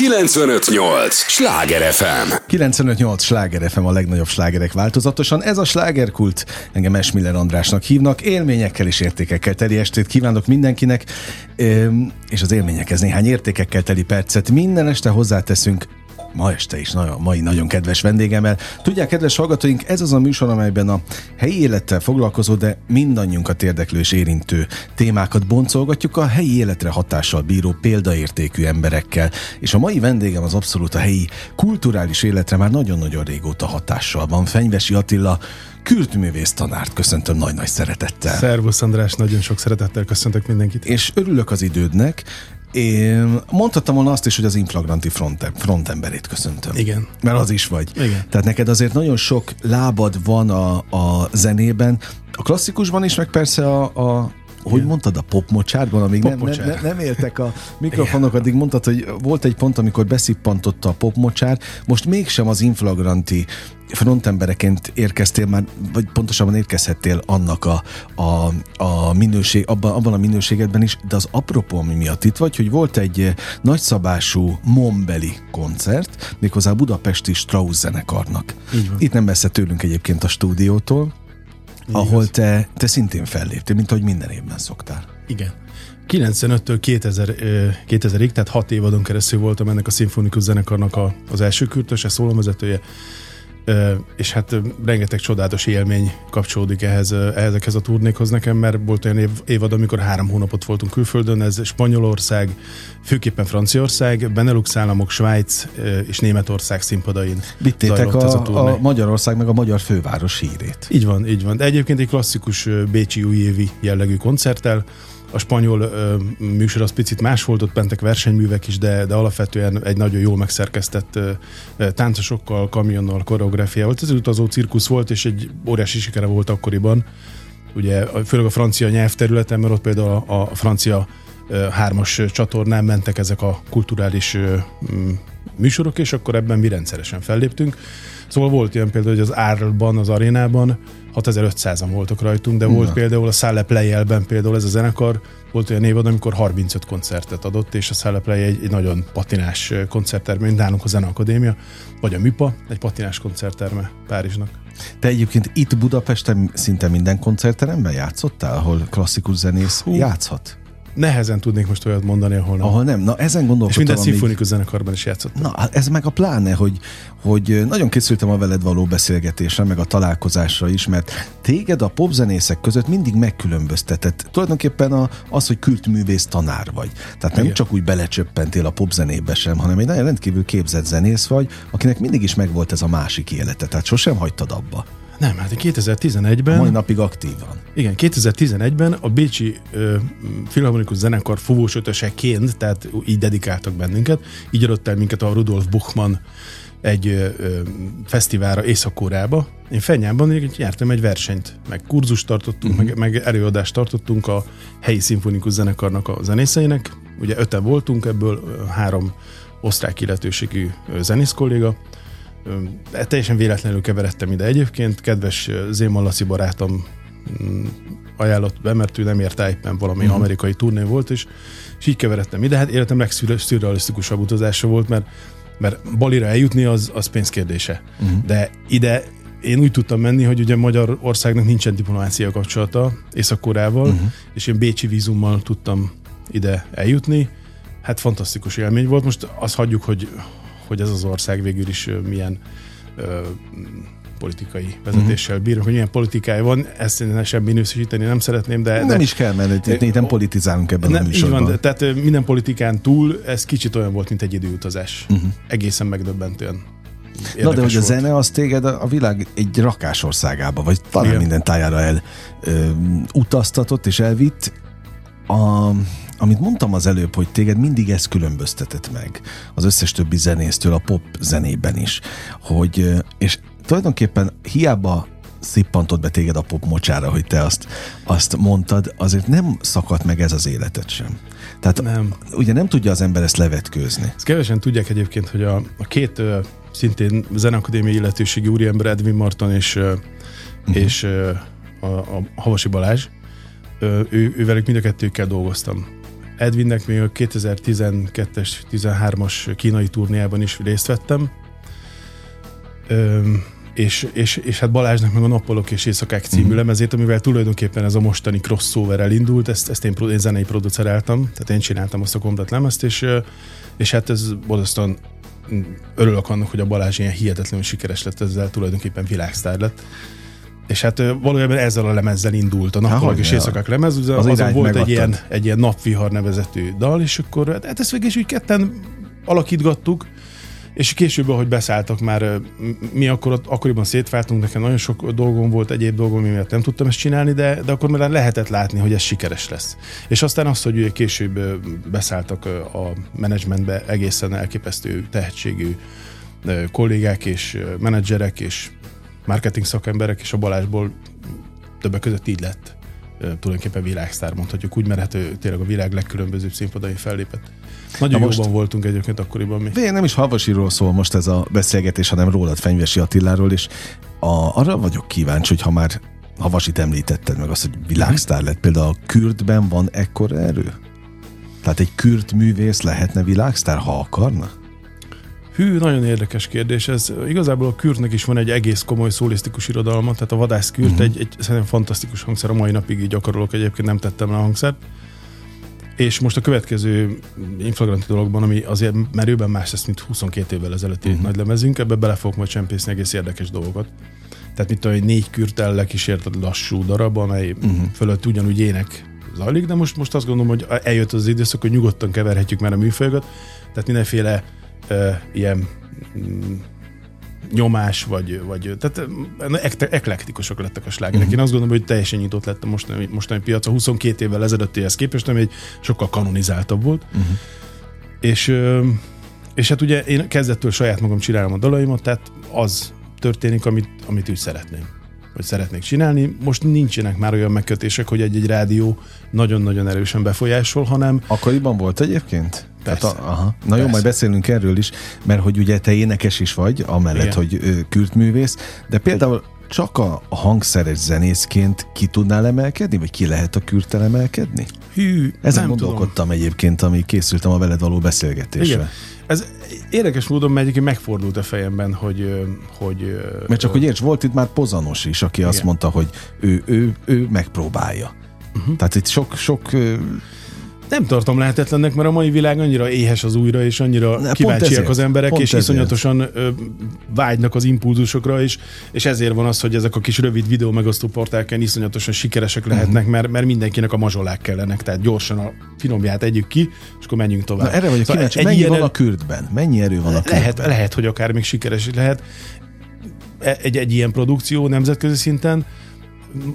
958! Sláger FM! 958 Sláger FM a legnagyobb slágerek változatosan. Ez a slágerkult. Engem Esmiller Andrásnak hívnak. Élményekkel és értékekkel teli estét kívánok mindenkinek, és az élményekhez néhány értékekkel teli percet minden este hozzáteszünk ma este is nagyon, mai nagyon kedves vendégemmel. Tudják, kedves hallgatóink, ez az a műsor, amelyben a helyi élettel foglalkozó, de mindannyiunkat érdeklő és érintő témákat boncolgatjuk a helyi életre hatással bíró példaértékű emberekkel. És a mai vendégem az abszolút a helyi kulturális életre már nagyon-nagyon régóta hatással van. Fenyvesi Attila, kültművész tanárt köszöntöm nagy-nagy szeretettel. Szervusz András, nagyon sok szeretettel köszöntök mindenkit. És örülök az idődnek, én mondhattam volna azt is, hogy az inflagranti front, frontemberét köszöntöm. Igen. Mert az is vagy. Igen. Tehát neked azért nagyon sok lábad van a, a zenében, a klasszikusban is, meg persze a, a hogy mondtad, a popmocsárban, amíg nem, nem, nem, nem éltek a mikrofonok, addig mondtad, hogy volt egy pont, amikor beszippantotta a popmocsár, most mégsem az inflagranti frontembereként érkeztél már, vagy pontosabban érkezhettél annak a, a, a minőség, abban, abban a minőségedben is, de az apropó, ami miatt itt vagy, hogy volt egy nagyszabású Mombeli koncert, méghozzá a Budapesti Strauss zenekarnak. Itt nem messze tőlünk egyébként a stúdiótól, Igaz. ahol te, te szintén felléptél, mint ahogy minden évben szoktál. Igen. 95-től 2000, 2000-ig, tehát hat évadon keresztül voltam ennek a szimfonikus zenekarnak a, az első kürtöse, szólóvezetője, és hát rengeteg csodálatos élmény kapcsolódik ehhez, ehhez a turnékhoz nekem, mert volt olyan év, évad, amikor három hónapot voltunk külföldön, ez Spanyolország, főképpen Franciaország, Benelux államok, Svájc és Németország színpadain Vittétek a, ez a, turné. a Magyarország meg a magyar főváros hírét. Így van, így van. De egyébként egy klasszikus bécsi újévi jellegű koncerttel, a spanyol ö, műsor az picit más volt, ott mentek versenyművek is, de, de alapvetően egy nagyon jól megszerkesztett ö, táncosokkal, kamionnal, koreográfia volt. Ez egy utazó cirkusz volt, és egy óriási sikere volt akkoriban. Ugye főleg a francia nyelvterületen, mert ott például a, a francia ö, hármas csatornán mentek ezek a kulturális ö, műsorok, és akkor ebben mi rendszeresen felléptünk. Szóval volt ilyen például, hogy az Árlban, az arénában 6500-an voltak rajtunk, de Na. volt például a Szálle Plejjelben például ez a zenekar, volt olyan évad, amikor 35 koncertet adott, és a Szálle Plejel egy, egy nagyon patinás koncertterme, mint nálunk a Zeneakadémia, vagy a MIPA, egy patinás koncertterme Párizsnak. Te egyébként itt Budapesten szinte minden koncertteremben játszottál, ahol klasszikus zenész Hú. játszhat? Nehezen tudnék most olyat mondani, ahol nem. Ahol nem. Na ezen gondolkodtam. És minden szimfonikus zenekarban is játszottam. Na, ez meg a pláne, hogy, hogy nagyon készültem a veled való beszélgetésre, meg a találkozásra is, mert téged a popzenészek között mindig megkülönböztetett. Tulajdonképpen a, az, hogy kültművész tanár vagy. Tehát nem Igen. csak úgy belecsöppentél a popzenébe sem, hanem egy nagyon rendkívül képzett zenész vagy, akinek mindig is megvolt ez a másik élete. Tehát sosem hagytad abba. Nem, hát 2011-ben... A mai napig aktívan. Igen, 2011-ben a Bécsi ö, Filharmonikus Zenekar fuvós ötöseként, tehát így dedikáltak bennünket, így adott el minket a Rudolf Buchmann egy ö, ö, fesztiválra Észak-Koreába. Én Fenyában nyertem egy versenyt, meg kurzust tartottunk, uh-huh. meg, meg előadást tartottunk a helyi szimfonikus zenekarnak a zenészeinek. Ugye öten voltunk, ebből három osztrák illetőségű zenész kolléga, Teljesen véletlenül keveredtem ide egyébként. Kedves Zéman Laci barátom mm, ajánlott be, mert ő nem érte éppen valami uh-huh. amerikai turné volt, és, és így keveredtem ide. Hát életem legszürrealisztikusabb utazása volt, mert, mert Balira eljutni az, az pénzkérdése. Uh-huh. De ide én úgy tudtam menni, hogy ugye Magyarországnak nincsen diplomácia kapcsolata Észak-Koreával, uh-huh. és én Bécsi vízummal tudtam ide eljutni. Hát fantasztikus élmény volt. Most azt hagyjuk, hogy, hogy ez az ország végül is milyen ö, politikai vezetéssel bír, hogy milyen politikája van, ezt én sem minősíteni nem szeretném, de... Nem de, is kell, mert itt nem politizálunk ebben nem, a műsorban. Így van, de, tehát minden politikán túl ez kicsit olyan volt, mint egy időutazás. Uh-huh. Egészen megdöbbentően. Na de hogy a zene az téged a világ egy rakásországába, vagy talán Igen. minden tájára el ö, utaztatott és elvitt. A, amit mondtam az előbb, hogy téged mindig ez különböztetett meg az összes többi zenésztől a pop zenében is, hogy, és tulajdonképpen hiába szippantott be téged a pop mocsára, hogy te azt, azt mondtad, azért nem szakadt meg ez az életet sem. Tehát nem. ugye nem tudja az ember ezt levetkőzni. Ezt kevesen tudják egyébként, hogy a, a két ö, szintén zeneakadémiai illetőségi úriember Edwin Marton és, ö, uh-huh. és ö, a, a Havasi Balázs, ő, ővelük mind a kettőkkel dolgoztam Edwinnek még a 2012-es, 13-as kínai turnéjában is részt vettem. Öm, és, és, és hát Balázsnak meg a Nappalok és Éjszakák című mm. lemezét, amivel tulajdonképpen ez a mostani crossover elindult, ezt, ezt én, én zenei produceráltam, tehát én csináltam azt a komplet lemezt, és, és hát ez borzasztóan örülök annak, hogy a Balázs ilyen hihetetlenül sikeres lett, ezzel tulajdonképpen világsztár lett. És hát valójában ezzel a lemezzel indult a Nappalok és Éjszakák lemez, az, az azon volt egy ilyen, egy ilyen napvihar nevezetű dal, és akkor hát ezt végig is úgy ketten alakítgattuk, és később, ahogy beszálltak már, mi akkor akkoriban szétváltunk, nekem nagyon sok dolgom volt, egyéb dolgom, miatt nem tudtam ezt csinálni, de, de akkor már lehetett látni, hogy ez sikeres lesz. És aztán azt, hogy később beszálltak a menedzsmentbe egészen elképesztő tehetségű kollégák és menedzserek és marketing szakemberek, és a Balázsból többek között így lett tulajdonképpen világsztár, mondhatjuk úgy, mert hát ő tényleg a világ legkülönbözőbb színpadain fellépett. Nagyon Na jóban most, voltunk egyébként akkoriban mi. Én nem is Havasiról szól most ez a beszélgetés, hanem rólad Fenyvesi Attiláról, és a, arra vagyok kíváncsi, hogy ha már Havasit említetted meg azt, hogy világsztár lett, például a Kürtben van ekkor erő? Tehát egy kürt művész lehetne világsztár, ha akarna? Hű, nagyon érdekes kérdés. Ez igazából a kürtnek is van egy egész komoly szólisztikus irodalma, tehát a vadász kürt uh-huh. egy, egy szerintem fantasztikus hangszer. A mai napig így gyakorolok, egyébként nem tettem le a hangszert. És most a következő inflagranti dologban, ami azért merőben más lesz, mint 22 évvel ezelőtti uh-huh. nagy lemezünk, ebbe bele fogok majd csempészni egész érdekes dolgokat. Tehát mint egy négy kürtellel kísért lassú darab, amely uh-huh. fölött ugyanúgy ének zajlik, de most, most azt gondolom, hogy eljött az időszak, hogy nyugodtan keverhetjük már a műfajokat, tehát mindenféle ilyen mm, nyomás, vagy, vagy tehát eklektikusok lettek a slágerek. Uh-huh. Én azt gondolom, hogy teljesen nyitott lett a mostani, mostani piac. A 22 évvel ezelőttihez képest, ami egy sokkal kanonizáltabb volt. Uh-huh. És, és hát ugye én kezdettől saját magam csinálom a dalaimat, tehát az történik, amit, amit úgy szeretném vagy szeretnék csinálni. Most nincsenek már olyan megkötések, hogy egy-egy rádió nagyon-nagyon erősen befolyásol, hanem... Akkoriban volt egyébként? Tehát a, aha. Na jó, majd beszélünk erről is, mert hogy ugye te énekes is vagy, amellett, Igen. hogy ö, kürtművész, de például csak a, hangszeres zenészként ki tudnál emelkedni, vagy ki lehet a kürtel emelkedni? Hű, Ezen nem gondolkodtam tudom. egyébként, ami készültem a veled való beszélgetésre. Igen. Ez érdekes módon egyébként megfordult a fejemben, hogy... hogy Mert csak, hogy érts, volt itt már Pozanos is, aki igen. azt mondta, hogy ő, ő, ő megpróbálja. Uh-huh. Tehát itt sok, sok nem tartom lehetetlennek, mert a mai világ annyira éhes az újra, és annyira ne, kíváncsiak ezért, az emberek, és ezért. iszonyatosan ö, vágynak az impulzusokra, és, és ezért van az, hogy ezek a kis rövid videó megosztó portálken iszonyatosan sikeresek lehetnek, uh-huh. mert, mert mindenkinek a mazsolák kellenek, tehát gyorsan a finomját együk ki, és akkor menjünk tovább. Na, erre vagyok szóval kíváncsi, mennyi van a kürdben? Mennyi erő van a kürdben? Lehet, lehet hogy akár még sikeres lehet. E, egy, egy ilyen produkció nemzetközi szinten,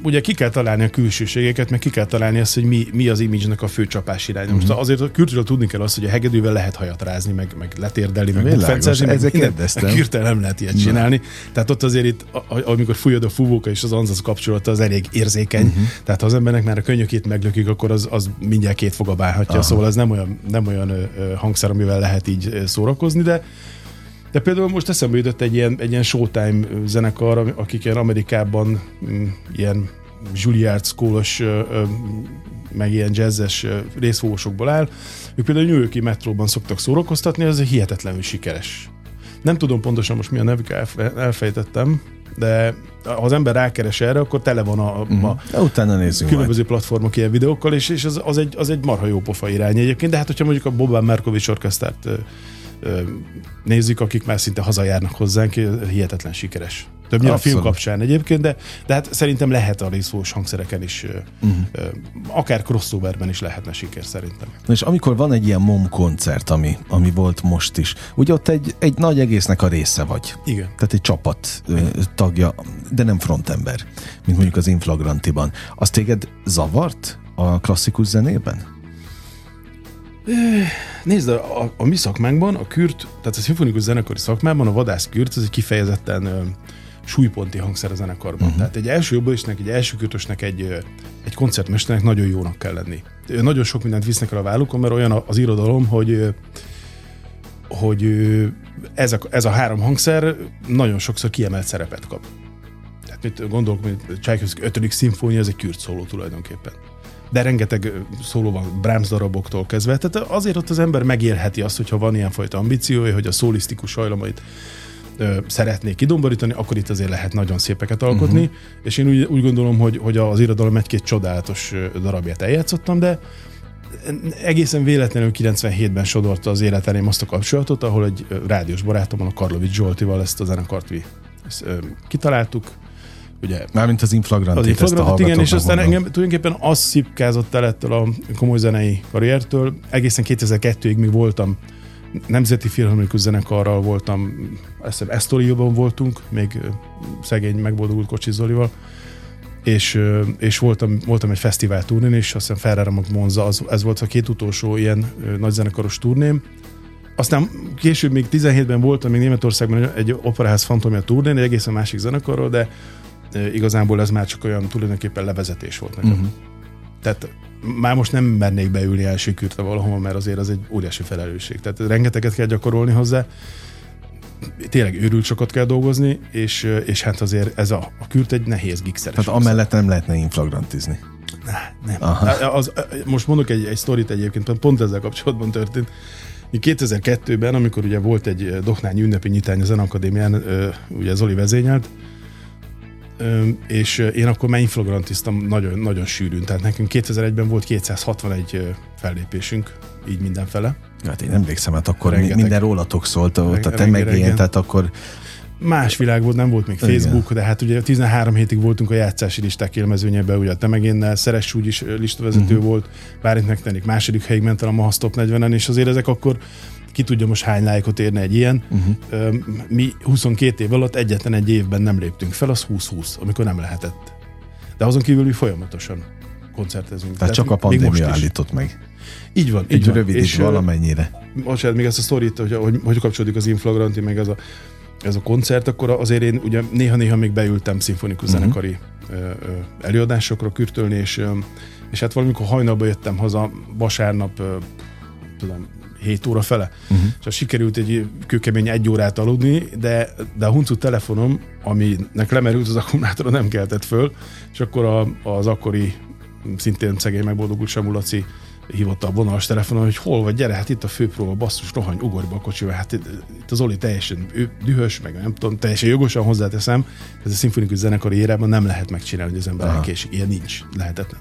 ugye ki kell találni a külsőségeket, meg ki kell találni azt, hogy mi, mi az image a fő csapás irány. Most uh-huh. azért a kürtről tudni kell azt, hogy a hegedűvel lehet hajat rázni, meg, meg letérdelni, meg bukfencezni, meg kérdeztem. Kürtel nem lehet ilyet csinálni. Na. Tehát ott azért itt, amikor fújod a fúvóka és az anzasz kapcsolata, az elég érzékeny. Uh-huh. Tehát ha az embernek már a könyökét meglökik, akkor az, az mindjárt két foga Aha. Szóval ez nem olyan, nem olyan hangszer, amivel lehet így szórakozni, de de például most eszembe jutott egy ilyen, egy ilyen Showtime zenekar, akik ilyen Amerikában mm, ilyen Juilliard school meg ilyen jazzes részfogósokból áll. Ők például a New Yorki metróban szoktak szórakoztatni, ez hihetetlenül sikeres. Nem tudom pontosan most mi a nevük, elfejtettem, de ha az ember rákeres erre, akkor tele van a, uh-huh. a de utána nézzük különböző majd. platformok ilyen videókkal, és, és az, az, egy, az egy marha jó pofa irány egyébként, de hát hogyha mondjuk a Boban Markovics orkesztárt nézzük, akik már szinte hazajárnak hozzánk, hihetetlen sikeres. Többnyire Abszolút. a film kapcsán egyébként, de, de hát szerintem lehet a részfós hangszereken is, uh-huh. akár crossoverben is lehetne siker szerintem. Na és amikor van egy ilyen MOM koncert, ami, ami volt most is, ugye ott egy, egy nagy egésznek a része vagy. Igen. Tehát egy csapat Igen. tagja, de nem frontember, mint mondjuk az Inflagrantiban. Az téged zavart a klasszikus zenében? Nézd, a, a, a mi szakmánkban a kürt, tehát a szimfonikus zenekari szakmában a vadász kürt, ez egy kifejezetten ö, súlyponti hangszer a zenekarban. Uh-huh. Tehát egy első jobbolisnek, egy első kürtösnek, egy, egy koncertmesternek nagyon jónak kell lenni. Nagyon sok mindent visznek el a vállukon, mert olyan az irodalom, hogy hogy ez a, ez a három hangszer nagyon sokszor kiemelt szerepet kap. Tehát mit gondolok, hogy Csajkovszki 5. szimfónia, ez egy kürt szóló tulajdonképpen de rengeteg szóló van Brahms daraboktól kezdve. Tehát azért ott az ember megélheti azt, hogyha van ilyenfajta ambíciója, hogy a szólisztikus hajlamait ö, szeretnék kidomborítani, akkor itt azért lehet nagyon szépeket alkotni, uh-huh. és én úgy, úgy gondolom, hogy, hogy az irodalom egy-két csodálatos darabját eljátszottam, de egészen véletlenül 97-ben sodorta az életelém azt a kapcsolatot, ahol egy rádiós barátommal, a Karlovics Zsoltival ezt a zenekart ezt, ö, kitaláltuk, ugye. Mármint az inflagrantit, az inflagrantit igen, és aztán engem tulajdonképpen az szipkázott el ettől a komoly zenei karriertől. Egészen 2002-ig még voltam Nemzeti Filharmonikus Zenekarral voltam, azt hiszem Estoril-ban voltunk, még szegény megboldogult Kocsi Zolival, és, és voltam, voltam egy fesztivál turnén, és azt hiszem Ferrara Monza, az, ez volt a két utolsó ilyen nagyzenekaros turném. Aztán később még 17-ben voltam még Németországban egy operaház fantomja turnén, egy egészen másik zenekarról, de igazából ez már csak olyan tulajdonképpen levezetés volt nekem. Uh-huh. Tehát már most nem mernék beülni első kürtre valahol, mert azért az egy óriási felelősség. Tehát rengeteget kell gyakorolni hozzá, tényleg őrült sokat kell dolgozni, és, és hát azért ez a, a kürt egy nehéz gigszeres. Tehát amellett nem lehetne inflagrantizni. Nem. Aha. Az, most mondok egy, egy sztorit egyébként, pont ezzel kapcsolatban történt. 2002-ben, amikor ugye volt egy Dohnány ünnepi nyitány a Zenakadémián, ugye Zoli vezényelt, és én akkor már inflagrantiztam nagyon, nagyon sűrűn. Tehát nekünk 2001-ben volt 261 fellépésünk, így mindenfele. Hát én emlékszem, hát akkor rengeteg, minden rólatok szólt, ott a temegén, tehát akkor Más világ volt, nem volt még Facebook, Igen. de hát ugye 13 hétig voltunk a játszási listák élmezőnyében, ugye a Temegénnel, Szeres úgy is listavezető uh-huh. volt, Bárint megtennék második helyig ment el a Mahas Top 40-en, és azért ezek akkor ki tudja most hány lájkot érne egy ilyen. Uh-huh. Mi 22 év alatt egyetlen egy évben nem léptünk fel, az 20-20, amikor nem lehetett. De azon kívül mi folyamatosan koncertezünk. Tehát, Tehát csak a pandémia állított meg. Így van. Egy így rövid van. és valamennyire. Most hát még ezt a sztorit, hogy, hogy, hogy kapcsolódik az inflagranti, meg ez a, ez a koncert, akkor azért én ugye néha-néha még beültem szimfonikus uh-huh. zenekari ö, ö, előadásokra kürtölni, és, ö, és hát valamikor hajnalba jöttem haza, vasárnap, ö, tudom, 7 óra fele. Uh-huh. És sikerült egy kőkemény egy órát aludni, de, de a huncut telefonom, aminek lemerült az akkumulátora, nem keltett föl, és akkor a, az akkori szintén szegény megboldogult Samu Laci hívott a vonalas telefonon, hogy hol vagy, gyere, hát itt a főpróba, basszus, rohanj, ugorj be a kocsiba, hát itt az Oli teljesen ő, dühös, meg nem tudom, teljesen jogosan hozzáteszem, ez a szimfonikus zenekari érában nem lehet megcsinálni, hogy az ember elkésik, ilyen nincs, lehetetlen.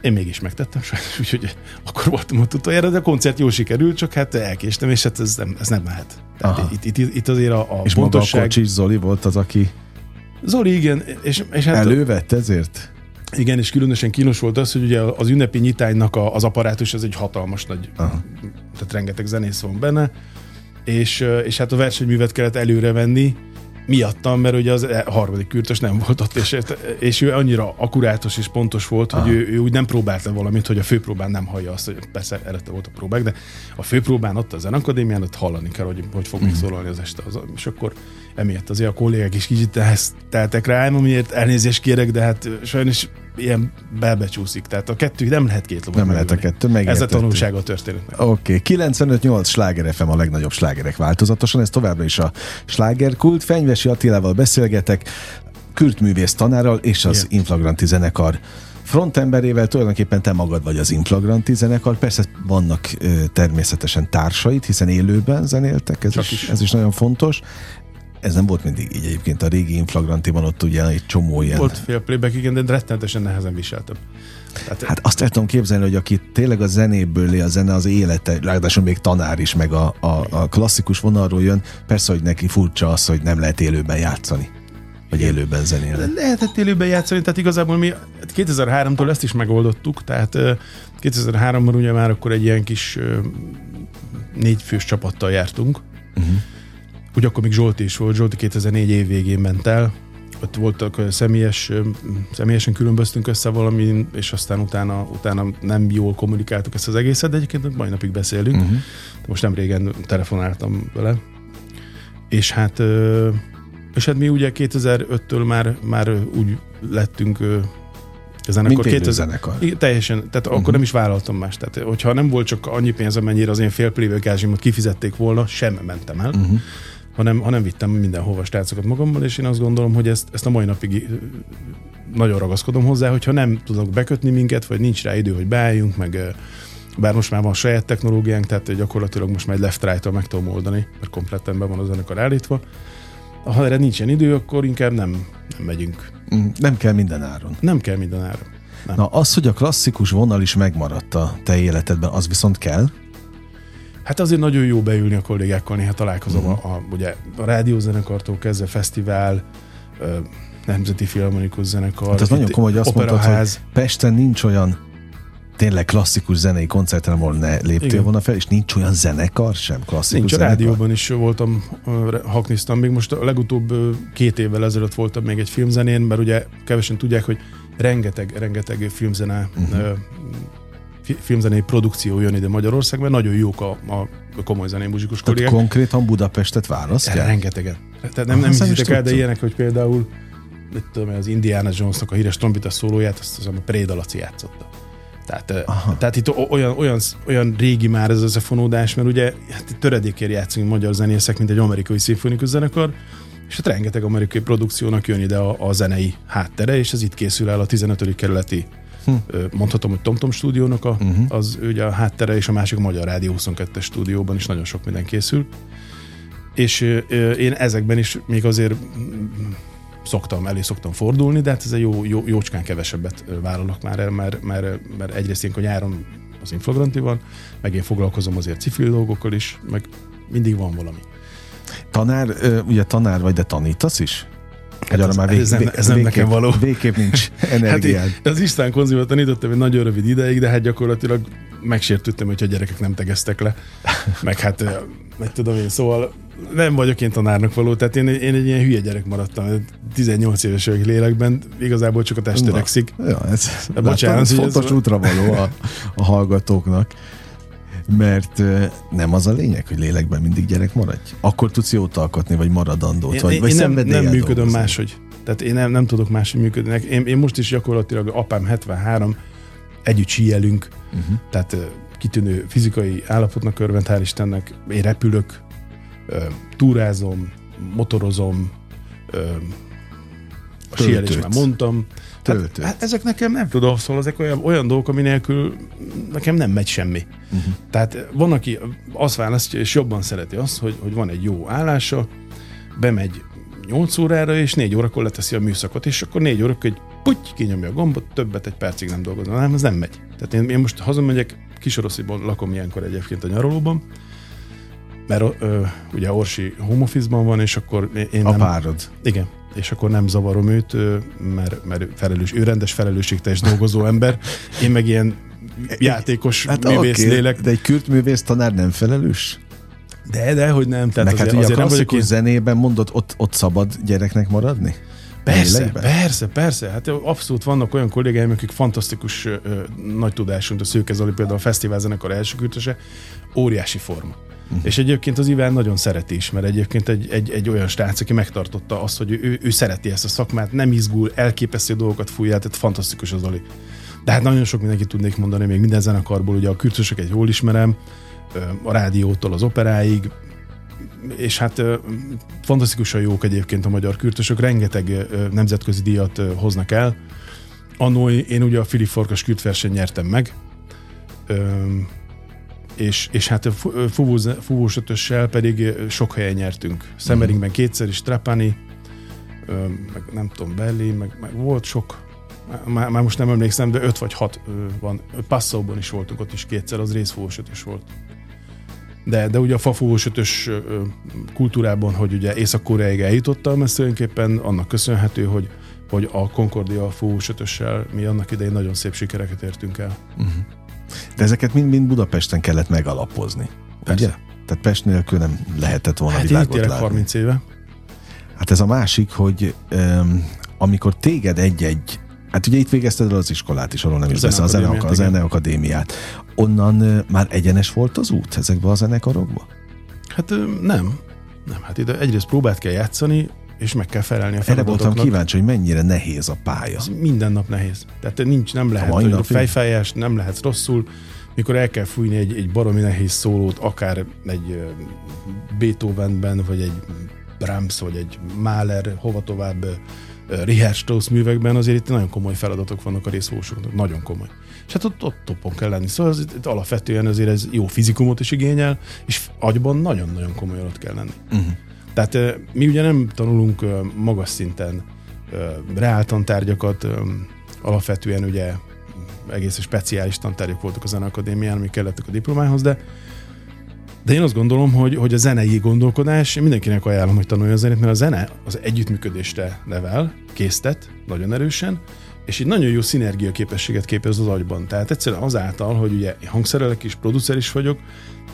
Én mégis megtettem sajnos, úgyhogy akkor voltam ott utoljára, de a koncert jól sikerült, csak hát elkéstem, és hát ez nem, ez nem mehet. itt, itt, itt, azért a, a És pontosság... maga a Kocsis Zoli volt az, aki Zoli, igen. És, és hát Elővett ezért? Igen, és különösen kínos volt az, hogy ugye az ünnepi nyitánynak a, az apparátus az egy hatalmas nagy, Aha. tehát rengeteg zenész van benne, és, és hát a versenyművet kellett előre venni, miattam, mert ugye az harmadik kürtös nem volt ott, és, és ő annyira akurátus és pontos volt, Aha. hogy ő, ő, úgy nem próbált le valamit, hogy a főpróbán nem hallja azt, hogy persze előtte volt a próbák, de a főpróbán ott a zenakadémián ott hallani kell, hogy hogy fog még mhm. szólalni az este. Az, és akkor emiatt azért a kollégák is kicsit ehhez teltek rá, amiért elnézést kérek, de hát sajnos ilyen belbecsúszik. Tehát a kettő nem lehet két lovat Nem lehet a kettő, meg Ez a tanulság a történetnek. Oké, okay. 95-8 sláger FM a legnagyobb slágerek változatosan, ez továbbra is a slágerkult. Fenyvesi Attilával beszélgetek, Kürtművész tanárral és az Igen. Inflagranti zenekar frontemberével tulajdonképpen te magad vagy az Inflagranti zenekar. Persze vannak ö, természetesen társait, hiszen élőben zenéltek, ez is, is. ez is nagyon fontos ez nem volt mindig így egyébként a régi inflagrantiban ott ugye egy csomó ilyen... Volt fél playback, igen, de rettenetesen nehezen viseltem. Tehát, hát azt el tudom képzelni, hogy aki tényleg a zenéből él, a zene az élete, ráadásul még tanár is, meg a, a, a klasszikus vonalról jön, persze, hogy neki furcsa az, hogy nem lehet élőben játszani. Vagy élőben zenélni. Lehetett élőben játszani, tehát igazából mi 2003-tól ezt is megoldottuk, tehát 2003-ban ugye már akkor egy ilyen kis négyfős csapattal jártunk, uh-huh úgy akkor még Zsolti is volt, Zsolti 2004 év végén ment el, ott voltak személyes, személyesen különböztünk össze valami, és aztán utána, utána nem jól kommunikáltuk ezt az egészet, de egyébként mai napig beszélünk. Uh-huh. Most nem régen telefonáltam vele. És hát, és hát mi ugye 2005-től már, már úgy lettünk zenekar. Mint 2000, zenekar. Teljesen, tehát uh-huh. akkor nem is vállaltam más. Tehát, hogyha nem volt csak annyi pénz, amennyire az én fél kifizették volna, sem mentem el. Uh-huh hanem, hanem vittem mindenhova srácokat magammal, és én azt gondolom, hogy ezt, ezt a mai napig nagyon ragaszkodom hozzá, hogyha nem tudok bekötni minket, vagy nincs rá idő, hogy beálljunk, meg bár most már van saját technológiánk, tehát gyakorlatilag most már egy left right meg tudom oldani, mert kompletten be van a zenekar állítva. Ha erre nincsen idő, akkor inkább nem, nem megyünk. Mm, nem kell minden áron. Nem kell minden áron. Nem. Na, az, hogy a klasszikus vonal is megmaradt a te életedben, az viszont kell? Hát azért nagyon jó beülni a kollégákkal, néha találkozom uh-huh. a, a, ugye, a rádiózenekartól kezdve fesztivál, ö, Nemzeti Filharmonikus Zenekar. Hát az nagyon komoly, hogy azt mondtad, hogy Pesten nincs olyan tényleg klasszikus zenei koncerten, ahol ne léptél Igen. volna fel, és nincs olyan zenekar sem, klasszikus Nincs, zenekar? a rádióban is voltam, hakniztam, még most a legutóbb két évvel ezelőtt voltam még egy filmzenén, mert ugye kevesen tudják, hogy rengeteg, rengeteg filmzene uh-huh filmzenei produkció jön ide Magyarországban, nagyon jók a, a komoly zenei muzsikus kollégák. Tehát konkrétan Budapestet választják? Rengetegen. Tehát nem, nem hiszitek el, de ilyenek, hogy például mit tudom, az Indiana Jonesnak a híres trombita szólóját, azt az a Préda Laci játszotta. Tehát, tehát itt olyan, olyan, olyan régi már ez az összefonódás, mert ugye hát töredékért játszunk magyar zenészek, mint egy amerikai szimfonikus zenekar, és hát rengeteg amerikai produkciónak jön ide a, a zenei háttere, és ez itt készül el a 15. kerületi Hm. Mondhatom, hogy TomTom stúdiónak a, uh-huh. az ugye a háttere, és a másik a Magyar Rádió 22-es stúdióban is nagyon sok minden készül. És én ezekben is még azért szoktam, elé szoktam fordulni, de hát ez egy jó, jó, jócskán kevesebbet vállalok már el, mert, mert, mert egyrészt ilyenkor nyáron az inflagranti van, meg én foglalkozom azért civil dolgokkal is, meg mindig van valami. Tanár, ugye tanár vagy, de tanítasz is? Hát az, már vég, ez, nem, ez nem nekem való. Végképp nincs energiád. Hát az István konzumot tanítottam egy nagyon rövid ideig, de hát gyakorlatilag megsértődtem, hogyha a gyerekek nem tegeztek le. Meg hát, meg tudom én, szóval nem vagyok én tanárnak való, tehát én, én egy ilyen hülye gyerek maradtam. 18 éves vagyok lélekben, igazából csak a test törekszik. Ja, ez, bocsánat, ez fontos ez útra való a, a hallgatóknak mert nem az a lényeg, hogy lélekben mindig gyerek maradj. Akkor tudsz jót alkotni, vagy maradandót, én, vagy, én, vagy nem, nem működöm dolgozni. máshogy. Tehát én nem, nem tudok máshogy működni. Én, én most is gyakorlatilag apám 73, együtt síelünk, uh-huh. tehát kitűnő fizikai állapotnak örvend, hál' Istennek. Én repülök, túrázom, motorozom, a síelés már mondtam. Tehát, hát ezek nekem nem tudom, szóval ezek olyan, olyan dolgok, ami nélkül nekem nem megy semmi. Uh-huh. Tehát van, aki azt választja, és jobban szereti azt, hogy, hogy van egy jó állása, bemegy 8 órára, és 4 órakor leteszi a műszakot, és akkor 4 órakor egy puty, kinyomja a gombot, többet egy percig nem dolgozom. Nem, ez nem megy. Tehát én, én most hazamegyek, Kisorosziban lakom ilyenkor egyébként a nyaralóban, mert ö, ugye Orsi home office-ban van, és akkor én a nem... párod. Igen, és akkor nem zavarom őt, mert, mert felelős, ő rendes felelősségteljes dolgozó ember, én meg ilyen játékos hát művész okay, lélek. De egy kürt művész tanár nem felelős? De, de, hogy nem. Tehát Meg azért, hát ugye a klasszikus én... zenében mondod, ott, ott szabad gyereknek maradni? Persze, persze, persze. Hát abszolút vannak olyan kollégáim, akik fantasztikus ö, nagy tudású, a Szőke Zoli például a fesztivál zenekar első kürtöse, óriási forma. Uh-huh. És egyébként az Iván nagyon szereti is, mert egyébként egy, egy, egy olyan srác, aki megtartotta azt, hogy ő, ő szereti ezt a szakmát, nem izgul, elképesztő dolgokat fújja, tehát fantasztikus az Oli. De hát nagyon sok mindenki tudnék mondani, még minden zenekarból, ugye a kürtösöket jól ismerem, a rádiótól az operáig, és hát fantasztikusan jók egyébként a magyar kürtösök, rengeteg nemzetközi díjat hoznak el. Annó én ugye a Filip Farkas kürtverseny nyertem meg, és, és hát fúvós ötössel pedig sok helyen nyertünk. Szemeringben kétszer is, Trapani, meg nem tudom, Belli, meg, meg volt sok, már, már most nem emlékszem, de öt vagy hat van. Passzóban is voltunk, ott is kétszer, az részfúvós ötös volt. De, de ugye a fafúvós ötös kultúrában, hogy ugye Észak-Koreáig eljutottam, ez tulajdonképpen annak köszönhető, hogy, hogy a Concordia fúvós ötössel mi annak idején nagyon szép sikereket értünk el. Uh-huh. De ezeket mind-mind Budapesten kellett megalapozni. Persze. Ugye? Tehát Pest nélkül nem lehetett volna hát világot látni. 30 éve. Hát ez a másik, hogy um, amikor téged egy-egy Hát ugye itt végezted el az iskolát is, arról nem is beszél, a, zene, a zeneakadémiát. Onnan már egyenes volt az út ezekbe a zenekarokba? Hát nem. Nem, hát ide egyrészt próbát kell játszani, és meg kell felelni a Erre voltam kíváncsi, hogy mennyire nehéz a pálya. Ez minden nap nehéz. Tehát nincs, nem lehet hogy fejfájás, nem lehet rosszul. Mikor el kell fújni egy, egy baromi nehéz szólót, akár egy Beethovenben, vagy egy Brahms, vagy egy Mahler, hova tovább Richard Strauss művekben azért itt nagyon komoly feladatok vannak a részfósoknak, nagyon komoly. És hát ott, ott toppon kell lenni. Szóval ez, itt alapvetően azért ez jó fizikumot is igényel, és agyban nagyon-nagyon komoly ott kell lenni. Uh-huh. Tehát mi ugye nem tanulunk magas szinten reáltantárgyakat, alapvetően ugye egész speciális tantárgyak voltak a Zeneakadémián, amik kellettek a diplomához, de de én azt gondolom, hogy, hogy a zenei gondolkodás, én mindenkinek ajánlom, hogy tanulja a zenét, mert a zene az együttműködésre nevel, késztet nagyon erősen, és így nagyon jó szinergia képességet képez az agyban. Tehát egyszerűen azáltal, hogy ugye hangszerelek is, producer is vagyok,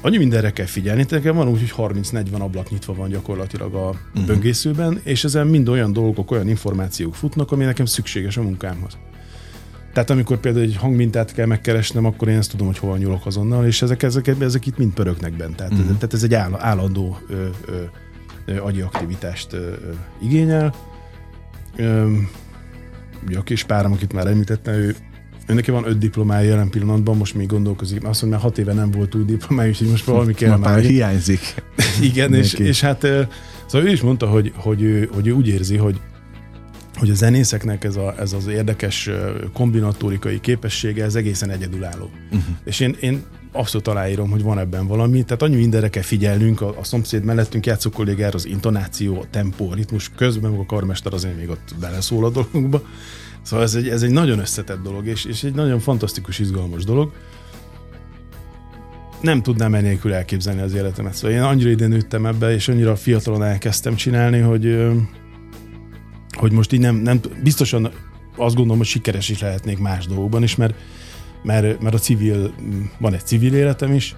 annyi mindenre kell figyelni, tehát van úgy, hogy 30-40 ablak nyitva van gyakorlatilag a uh-huh. böngészőben, és ezen mind olyan dolgok, olyan információk futnak, ami nekem szükséges a munkámhoz. Tehát amikor például egy hangmintát kell megkeresnem, akkor én ezt tudom, hogy hol nyúlok azonnal, és ezek, ezek, ezek itt mind pörögnek bent. Tehát, uh-huh. tehát ez egy áll, állandó ö, ö, ö, agyi aktivitást ö, ö, igényel. Ö, ugye a kis párom, akit már említettem, ő neki van öt diplomája jelen pillanatban, most még gondolkozik, azt mondja, már hat éve nem volt új diplomája, úgyhogy most valami kell már. hiányzik. Igen, és, és hát szóval ő is mondta, hogy, hogy, ő, hogy ő úgy érzi, hogy hogy a zenészeknek ez, a, ez az érdekes kombinatórikai képessége, ez egészen egyedülálló. Uh-huh. És én, én abszolút aláírom, hogy van ebben valami, tehát annyi mindenre kell figyelnünk, a, a szomszéd mellettünk játszó kollégára az intonáció, a tempó, a ritmus, közben a karmester azért még ott beleszól a dologba. Szóval ez egy, ez egy nagyon összetett dolog, és, és egy nagyon fantasztikus, izgalmas dolog. Nem tudnám enélkül elképzelni az életemet. Szóval én annyira ide nőttem ebbe, és annyira fiatalon elkezdtem csinálni, hogy hogy most így nem, nem biztosan azt gondolom, hogy sikeres is lehetnék más dolgokban is, mert, mert, mert a civil, van egy civil életem is,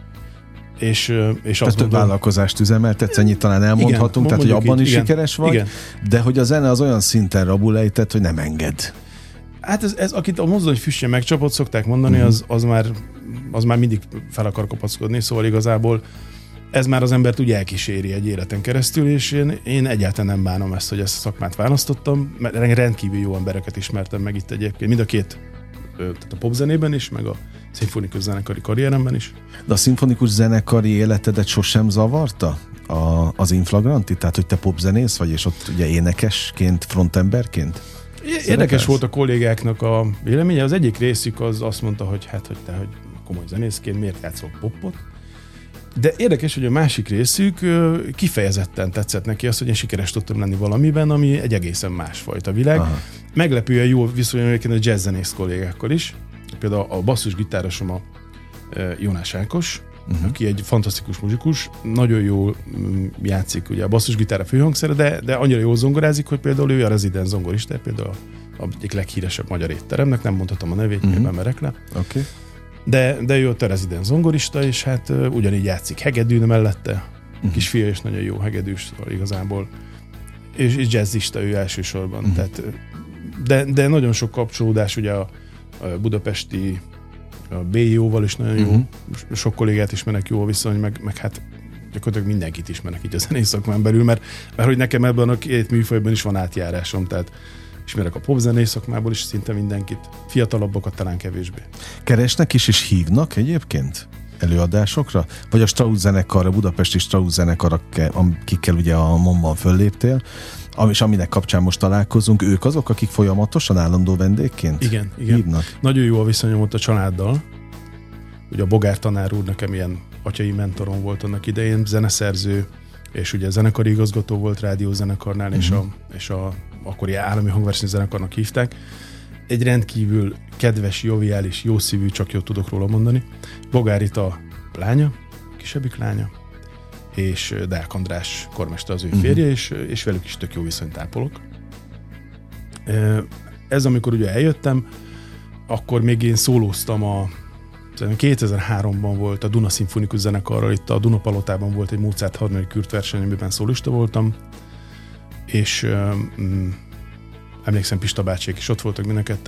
és, és azt több vállalkozást üzemeltetsz, ennyit talán elmondhatunk, igen, tehát hogy abban így, is igen, sikeres vagy, igen. de hogy a zene az olyan szinten rabul ejtett, hogy nem enged. Hát ez, ez akit a mozdony füstje megcsapott, szokták mondani, uh-huh. az, az, már, az már mindig fel akar kapaszkodni, szóval igazából ez már az embert úgy elkíséri egy életen keresztül, és én, én egyáltalán nem bánom ezt, hogy ezt a szakmát választottam, mert rendkívül jó embereket ismertem meg itt egyébként, mind a két, tehát a popzenében is, meg a szimfonikus zenekari karrieremben is. De a szimfonikus zenekari életedet sosem zavarta? A, az inflagranti? Tehát, hogy te popzenész vagy, és ott ugye énekesként, frontemberként? Érdekes volt a kollégáknak a véleménye. Az egyik részük az azt mondta, hogy hát, hogy te, hogy komoly zenészként miért játszol popot? De érdekes, hogy a másik részük kifejezetten tetszett neki azt, hogy én sikeres tudtam lenni valamiben, ami egy egészen másfajta világ. Aha. Meglepően jó viszonyom a jazzzenész kollégákkal is. Például a basszusgitárosom a Jónás Ákos, uh-huh. aki egy fantasztikus muzsikus, nagyon jól mm, játszik ugye a basszusgitár a főhangszere, de, de annyira jól zongorázik, hogy például ő a rezidens zongorista, például a egyik leghíresebb magyar étteremnek, nem mondhatom a nevét, uh-huh. nem merek le. Okay. De, de ő ott a rezidens zongorista, és hát ugyanígy játszik hegedűn mellette. Uh-huh. Kisfia is nagyon jó hegedűs, szóval igazából. És, és jazzista ő elsősorban. Uh-huh. Tehát, de, de nagyon sok kapcsolódás ugye a, a budapesti a BIO-val is nagyon jó, uh-huh. sok kollégát ismernek jó a viszony, meg, meg hát gyakorlatilag mindenkit ismernek így a zenész szakmán belül, mert, mert hogy nekem ebben a két műfajban is van átjárásom, tehát ismerek a popzenés szakmából is szinte mindenkit, fiatalabbakat talán kevésbé. Keresnek is és hívnak egyébként? előadásokra? Vagy a Strauss zenekar, a budapesti Strauss zenekar, akikkel ugye a Momban fölléptél, és aminek kapcsán most találkozunk, ők azok, akik folyamatosan állandó vendégként igen, igen. hívnak? Nagyon jó a viszonyom ott a családdal. Ugye a Bogár tanár úr nekem ilyen atyai mentorom volt annak idején, zeneszerző, és ugye zenekari igazgató volt rádiózenekarnál, uh-huh. és, a, és a akkori állami hangversenyzenekarnak hívták. Egy rendkívül kedves, joviális, jószívű, csak jót tudok róla mondani. Bogárita lánya, kisebbik lánya, és Deák András kormester az ő uh-huh. férje, és, és velük is tök jó viszonyt ápolok. Ez amikor ugye eljöttem, akkor még én szólóztam a 2003-ban volt a Duna Szimfonikus Zenekarral, itt a Duna Palotában volt egy Mozart harmadik kürt verseny, amiben szólista voltam, és um, emlékszem Pista bácsék is ott voltak mind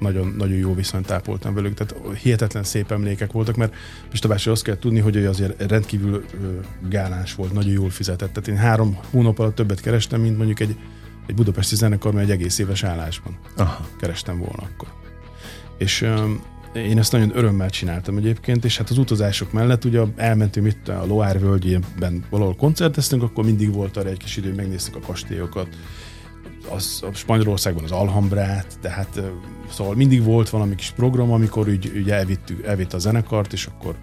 nagyon, nagyon jó viszonyt ápoltam velük, tehát hihetetlen szép emlékek voltak, mert Pista bácsi azt kell tudni, hogy ő azért rendkívül gáláns volt, nagyon jól fizetett, tehát én három hónap alatt többet kerestem, mint mondjuk egy, egy budapesti zenekar, mert egy egész éves állásban Aha. kerestem volna akkor. És um, én ezt nagyon örömmel csináltam egyébként, és hát az utazások mellett ugye elmentünk itt a Loire völgyében valahol koncerteztünk, akkor mindig volt arra egy kis idő, megnéztük a kastélyokat, az, a Spanyolországban az Alhambrát, tehát szóval mindig volt valami kis program, amikor úgy, úgy elvittük, elvitt a zenekart, és akkor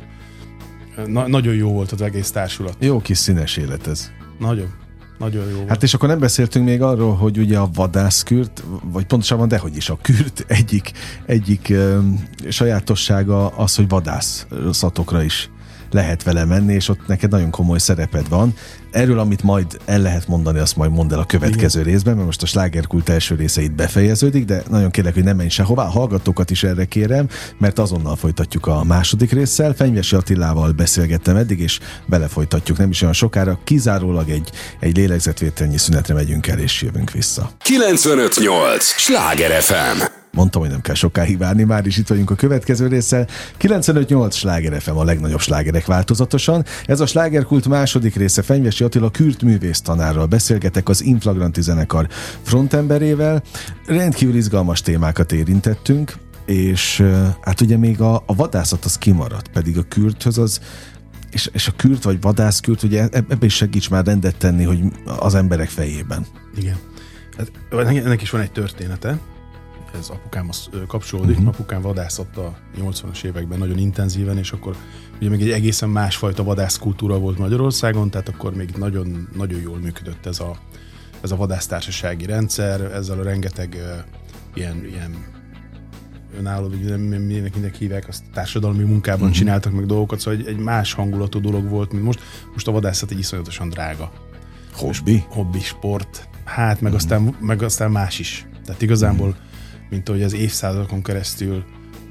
na, nagyon jó volt az egész társulat. Jó kis színes élet ez. Nagyon. Nagyon jó. Hát és akkor nem beszéltünk még arról, hogy ugye a vadászkürt, vagy pontosabban dehogy is a kürt egyik, egyik um, sajátossága az, hogy vadászatokra is lehet vele menni, és ott neked nagyon komoly szereped van. Erről, amit majd el lehet mondani, azt majd mondd el a következő Igen. részben, mert most a slágerkult első része itt befejeződik, de nagyon kérlek, hogy ne menj sehová. A hallgatókat is erre kérem, mert azonnal folytatjuk a második résszel. Fenyvesi Attilával beszélgettem eddig, és belefolytatjuk nem is olyan sokára. Kizárólag egy, egy lélegzetvételnyi szünetre megyünk el, és jövünk vissza. 958! Sláger FM! Mondtam, hogy nem kell sokáig várni, már is itt vagyunk a következő résszel. 95-8 sláger FM a legnagyobb slágerek változatosan. Ez a slágerkult második része Fenyvesi Attila Kürt művész tanárral beszélgetek az Inflagranti zenekar frontemberével. Rendkívül izgalmas témákat érintettünk, és hát ugye még a, a vadászat az kimaradt, pedig a kürthöz az és, és a kürt vagy vadászkürt, ugye ebbe is segíts már rendet tenni, hogy az emberek fejében. Igen. Hát, ennek is van egy története ez apukámhoz kapcsolódik. Uh-huh. Apukám vadászott a 80-as években nagyon intenzíven, és akkor ugye még egy egészen másfajta vadászkultúra volt Magyarországon, tehát akkor még nagyon, nagyon jól működött ez a, ez a vadásztársasági rendszer, ezzel a rengeteg uh, ilyen, ilyen önálló, vagy nem, minek mindenki hívják, azt társadalmi munkában uh-huh. csináltak meg dolgokat, szóval egy, egy más hangulatú dolog volt, mint most. Most a vadászat egy iszonyatosan drága. Hobbi? Hobbi, sport. Hát, meg, uh-huh. aztán, meg aztán más is. Tehát igazából uh-huh mint ahogy az évszázadokon keresztül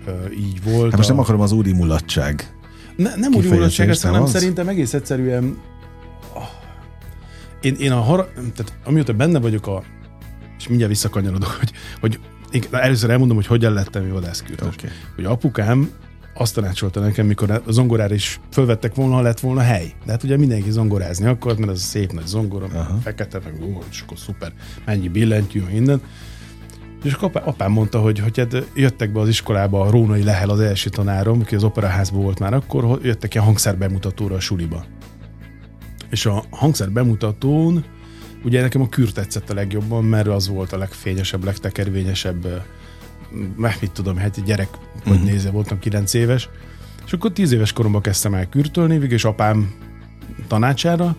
uh, így volt. Hát most a... nem akarom az úri mulatság. Ne, nem úri mulatság, hanem az? szerintem egész egyszerűen oh, én, én a har... tehát amióta benne vagyok a és mindjárt visszakanyarodok, hogy, hogy én először elmondom, hogy hogyan lettem vadászkürtös. Okay. Hogy apukám azt tanácsolta nekem, mikor a zongorára is fölvettek volna, ha lett volna hely. De hát ugye mindenki zongorázni akart, mert ez a szép nagy zongora, Aha. fekete, meg ó, és akkor szuper, mennyi billentyű, minden. És akkor apám, mondta, hogy, hogy hát jöttek be az iskolába a Rónai Lehel az első tanárom, aki az operaházban volt már akkor, jöttek ki a hangszer bemutatóra a suliba. És a hangszer bemutatón ugye nekem a kür tetszett a legjobban, mert az volt a legfényesebb, legtekervényesebb, meg mit tudom, hát egy gyerek, hogy uh-huh. nézze, voltam 9 éves. És akkor 10 éves koromban kezdtem el kürtölni, és apám tanácsára,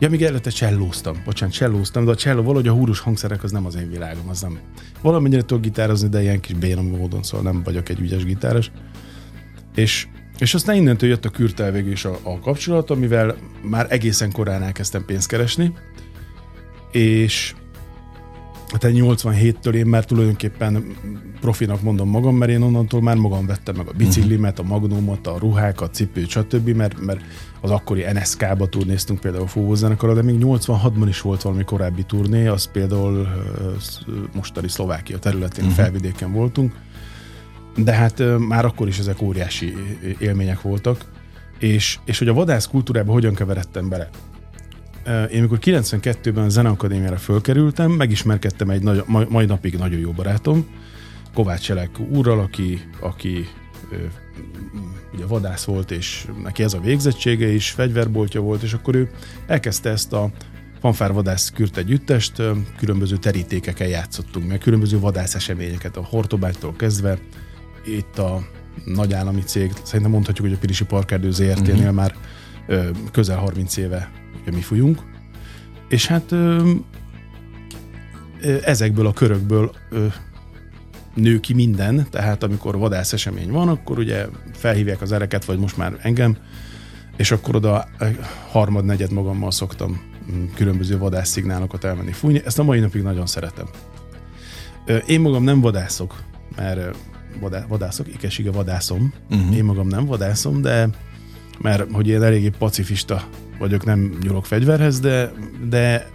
Ja, még előtte csellóztam. Bocsánat, csellóztam, de a cselló valahogy a húrus hangszerek az nem az én világom, az nem. Valamennyire tudok gitározni, de ilyen kis bénom módon, szóval nem vagyok egy ügyes gitáros. És, és aztán innentől jött a kürtel végül is a, a kapcsolat, amivel már egészen korán elkezdtem pénzt keresni, és Hát 87-től én már tulajdonképpen profinak mondom magam, mert én onnantól már magam vettem meg a biciklimet, a magnumot, a ruhákat, cipőt, stb., mert, mert az akkori NSK-ba turnéztunk például a fúvózenekarral, de még 86-ban is volt valami korábbi turné, az például mostani Szlovákia területén, uh-huh. felvidéken voltunk, de hát már akkor is ezek óriási élmények voltak, és, és hogy a vadász kultúrába hogyan keveredtem bele én mikor 92-ben a Zeneakadémiára fölkerültem, megismerkedtem egy nagy, mai napig nagyon jó barátom, Kovács Elek úrral, aki, aki ugye vadász volt, és neki ez a végzettsége is, fegyverboltja volt, és akkor ő elkezdte ezt a fanfárvadász kürt együttest, különböző terítékeken játszottunk meg, különböző vadász eseményeket, a Hortobágytól kezdve, itt a nagy állami cég, szerintem mondhatjuk, hogy a Pirisi Parkerdő ZRT-nél uh-huh. már közel 30 éve mi fújunk, és hát ezekből a körökből nő ki minden, tehát amikor vadász esemény van, akkor ugye felhívják az ereket, vagy most már engem, és akkor oda harmad-negyed magammal szoktam mm, különböző vadász szignálokat elmenni fújni. Ezt a mai napig nagyon szeretem. Én magam nem vadászok, mert vadászok, ikesige vadászom. Uh-huh. Én magam nem vadászom, de mert hogy én eléggé pacifista vagyok, nem nyúlok fegyverhez, de, de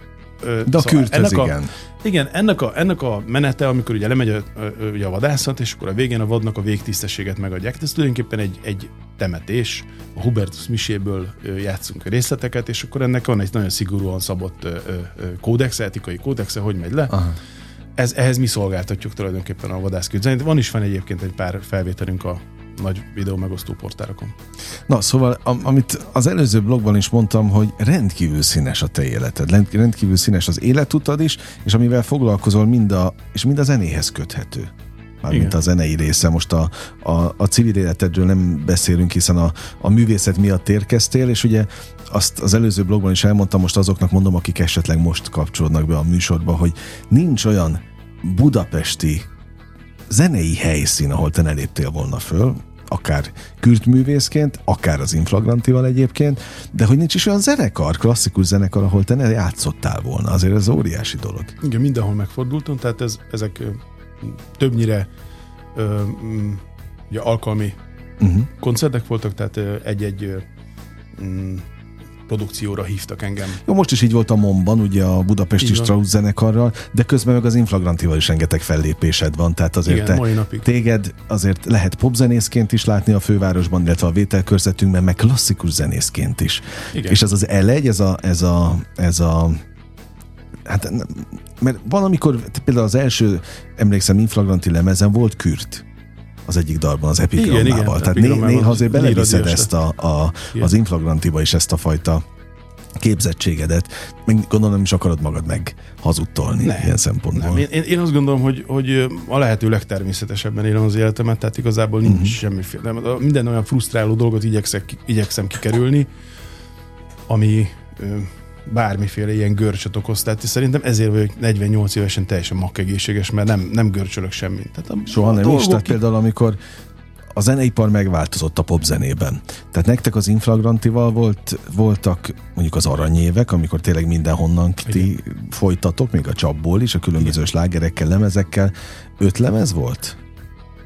de a szóval ennek igen. A, igen, ennek a, ennek a menete, amikor ugye lemegy a, a, a, vadászat, és akkor a végén a vadnak a végtisztességet megadják. Ez tulajdonképpen egy, egy temetés. A Hubertus Miséből játszunk a részleteket, és akkor ennek van egy nagyon szigorúan szabott kódexe, etikai kódexe, hogy megy le. Aha. Ez, ehhez mi szolgáltatjuk tulajdonképpen a vadászküzdenyt. Van is van egyébként egy pár felvételünk a nagy videó megosztó portálokon. Na, szóval, amit az előző blogban is mondtam, hogy rendkívül színes a te életed, rendkívül színes az életutad is, és amivel foglalkozol, mind a, és mind a zenéhez köthető mint a zenei része. Most a, a, a civil életedről nem beszélünk, hiszen a, a művészet miatt érkeztél, és ugye azt az előző blogban is elmondtam, most azoknak mondom, akik esetleg most kapcsolódnak be a műsorba, hogy nincs olyan budapesti zenei helyszín, ahol te ne léptél volna föl, akár művészként, akár az inflagrantival egyébként, de hogy nincs is olyan zenekar, klasszikus zenekar, ahol te ne játszottál volna. Azért ez óriási dolog. Igen, mindenhol megfordultam, tehát ez, ezek többnyire ö, mm, ugye alkalmi uh-huh. koncertek voltak, tehát egy-egy mm, produkcióra hívtak engem. Jó, most is így volt a Momban, ugye a Budapesti Strauss zenekarral, de közben meg az Inflagrantival is rengeteg fellépésed van, tehát azért Igen, te, mai napig. téged azért lehet popzenészként is látni a fővárosban, illetve a vételkörzetünkben, meg klasszikus zenészként is. Igen. És ez az elegy, ez a, ez a, ez a hát mert van, amikor például az első, emlékszem, inflagranti lemezen volt kürt az egyik dalban, az epigrammával. Tehát né, néha azért beleviszed ezt a, a, az inflagrantiba is ezt a fajta képzettségedet, még gondolom is akarod magad meg hazudtolni nem, ilyen szempontból. Nem. Én, én azt gondolom, hogy, hogy a lehető legtermészetesebben élem az életemet, tehát igazából nincs uh-huh. semmiféle. Nem, minden olyan frusztráló dolgot igyekszek, igyekszem kikerülni, ami bármiféle ilyen görcsöt okoz. Tehát szerintem ezért vagyok 48 évesen teljesen makkegészséges, mert nem, nem görcsölök semmit. Tehát a, Soha a nem is, tehát például amikor a zeneipar megváltozott a popzenében. Tehát nektek az inflagrantival volt, voltak mondjuk az aranyévek, amikor tényleg mindenhonnan ti folytatok, még a csapból is, a különböző Igen. slágerekkel, lemezekkel. Öt lemez volt?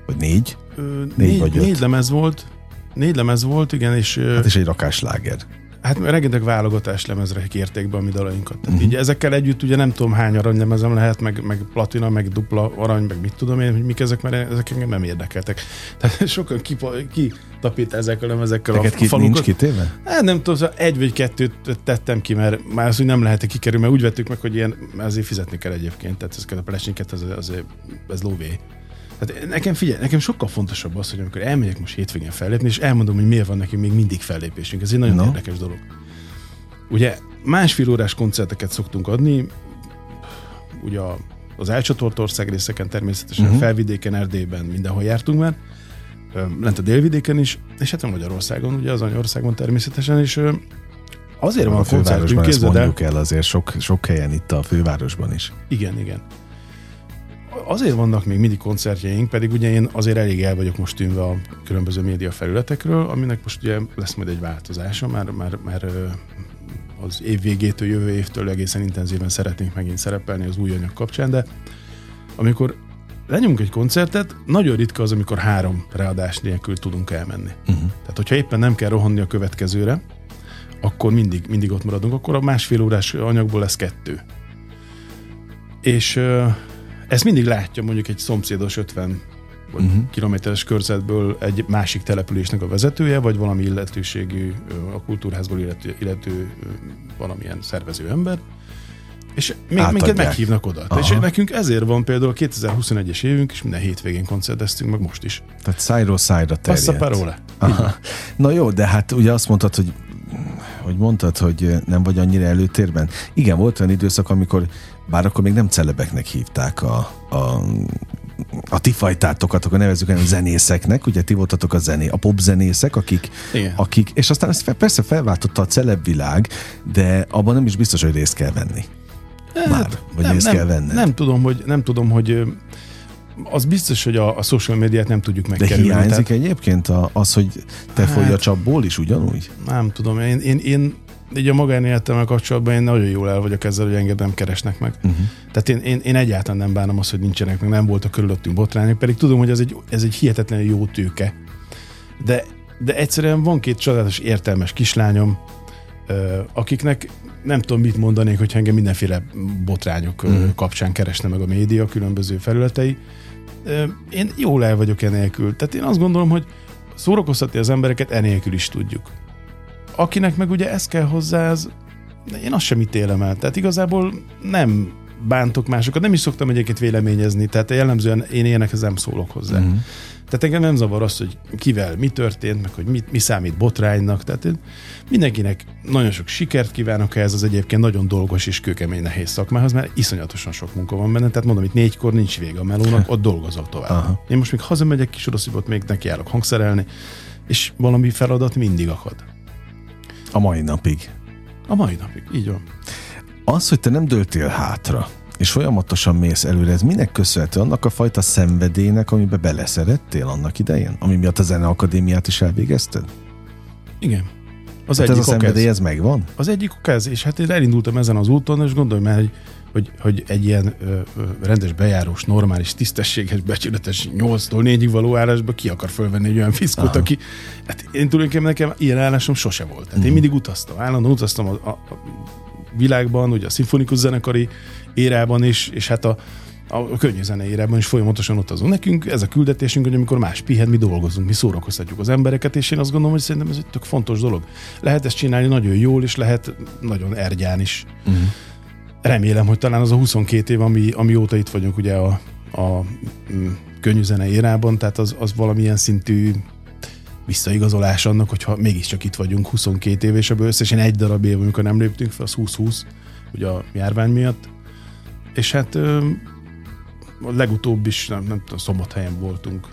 Vagy négy? Ö, négy, négy, vagy öt? Négy lemez volt. Négy lemez volt, igen, és... Hát és egy rakás sláger. Hát rengeteg válogatás lemezre kérték be a mi dalainkat. Tehát uh-huh. így ezekkel együtt ugye nem tudom hány aranylemezem lehet, meg, meg platina, meg dupla arany, meg mit tudom én, hogy mik ezek, mert ezek engem nem érdekeltek. Tehát sokan kitapít ki ezekkel a lemezekkel Teket a ki, falukat. nincs kitéve? Hát nem tudom, szóval egy vagy kettőt tettem ki, mert már az úgy nem lehet kikerülni, mert úgy vettük meg, hogy ilyen, ezért fizetni kell egyébként, tehát ezeket a plesinket, az, az, az lóvé. Tehát nekem figyelj, nekem sokkal fontosabb az, hogy amikor elmegyek most hétvégén fellépni, és elmondom, hogy miért van nekünk még mindig fellépésünk. Ez egy nagyon no. érdekes dolog. Ugye másfél órás koncerteket szoktunk adni, ugye az elcsatort ország részeken természetesen, uh-huh. felvidéken, Erdélyben, mindenhol jártunk már, lent a délvidéken is, és hát a Magyarországon, ugye az anyországon természetesen, és azért van a, a fővárosban, ezt mondjuk el azért sok, sok helyen itt a fővárosban is. Igen, igen azért vannak még mindig koncertjeink, pedig ugye én azért elég el vagyok most tűnve a különböző média felületekről, aminek most ugye lesz majd egy változása, már, már, már az év végétől, jövő évtől egészen intenzíven szeretnénk megint szerepelni az új anyag kapcsán, de amikor lenyomunk egy koncertet, nagyon ritka az, amikor három ráadás nélkül tudunk elmenni. Uh-huh. Tehát, hogyha éppen nem kell rohanni a következőre, akkor mindig, mindig ott maradunk, akkor a másfél órás anyagból lesz kettő. És ezt mindig látja mondjuk egy szomszédos 50 vagy uh-huh. kilométeres körzetből egy másik településnek a vezetője, vagy valami illetőségű, a kultúrházból illető, illető valamilyen szervező ember, és még minket meghívnak oda. Aha. És nekünk ezért van például a 2021-es évünk, és minden hétvégén koncerteztünk, meg most is. Tehát szájról szájra terjedt. Passa parola. Na jó, de hát ugye azt mondtad, hogy hogy mondtad, hogy nem vagy annyira előtérben. Igen, volt olyan időszak, amikor bár akkor még nem celebeknek hívták a, a a ti fajtátokat, akkor nevezzük el zenészeknek, ugye ti voltatok a zené, a popzenészek, akik, akik, és aztán ezt persze felváltotta a celebvilág, de abban nem is biztos, hogy részt kell venni. Hát, Már, vagy nem, részt nem, kell venni. Nem tudom, hogy, nem tudom, hogy az biztos, hogy a, a social médiát nem tudjuk megkerülni. De hiányzik tehát... egyébként az, hogy te hát, folyj a csapból is ugyanúgy? Nem tudom, én, én, én így a magánéletemmel kapcsolatban én nagyon jól el vagyok ezzel, hogy engem nem keresnek meg. Uh-huh. Tehát én, én, én egyáltalán nem bánom azt, hogy nincsenek meg, nem voltak körülöttünk botrányok, pedig tudom, hogy ez egy, ez egy hihetetlen jó tőke. De, de egyszerűen van két csodálatos értelmes kislányom, akiknek nem tudom mit mondanék, hogy engem mindenféle botrányok uh-huh. kapcsán keresne meg a média különböző felületei. Én jól el vagyok enélkül. Tehát én azt gondolom, hogy szórakoztatni az embereket enélkül is tudjuk akinek meg ugye ez kell hozzá, az, én azt sem ítélem el. Tehát igazából nem bántok másokat, nem is szoktam egyébként véleményezni, tehát jellemzően én ilyenekhez nem szólok hozzá. Uh-huh. Tehát engem nem zavar az, hogy kivel mi történt, meg hogy mi, mi számít botránynak. Tehát én mindenkinek nagyon sok sikert kívánok ehhez az egyébként nagyon dolgos és kőkemény nehéz szakmához, mert iszonyatosan sok munka van benne. Tehát mondom, itt négykor nincs vége a melónak, ott dolgozok tovább. Aha. Én most még hazamegyek kis oroszibot, még nekiállok hangszerelni, és valami feladat mindig akad. A mai napig. A mai napig, így van. Az, hogy te nem döltél hátra, és folyamatosan mész előre, ez minek köszönhető? Annak a fajta szenvedélynek, amibe beleszerettél annak idején? Ami miatt a Zeneakadémiát is elvégezted? Igen. Az hát egyik ez a szenvedély, ez megvan? Az egyik ok ez, és hát én elindultam ezen az úton, és gondolj már, hogy, hogy, hogy egy ilyen ö, ö, rendes bejárós, normális, tisztességes, becsületes 8-tól 4-ig való állásba ki akar fölvenni egy olyan fiszkót, Aha. aki, hát én tulajdonképpen nekem ilyen állásom sose volt. Tehát uh-huh. én mhm. mindig utaztam, állandóan utaztam a, a, a világban, ugye a szimfonikus zenekari érában is, és hát a, a könnyű érában is folyamatosan utazunk. Nekünk ez a küldetésünk, hogy amikor más pihen, mi dolgozunk, mi szórakoztatjuk az embereket, és én azt gondolom, hogy szerintem ez egy tök fontos dolog. Lehet ezt csinálni nagyon jól, és lehet nagyon ergyán is. Uh-huh. Remélem, hogy talán az a 22 év, ami, amióta itt vagyunk ugye a, a mm, könnyű zene érában, tehát az, az valamilyen szintű visszaigazolás annak, hogyha mégiscsak itt vagyunk 22 év, és ebből összesen egy darab év, amikor nem léptünk fel, az 20-20, ugye a járvány miatt. És hát a legutóbb is, nem, nem tudom, Szombathelyen voltunk.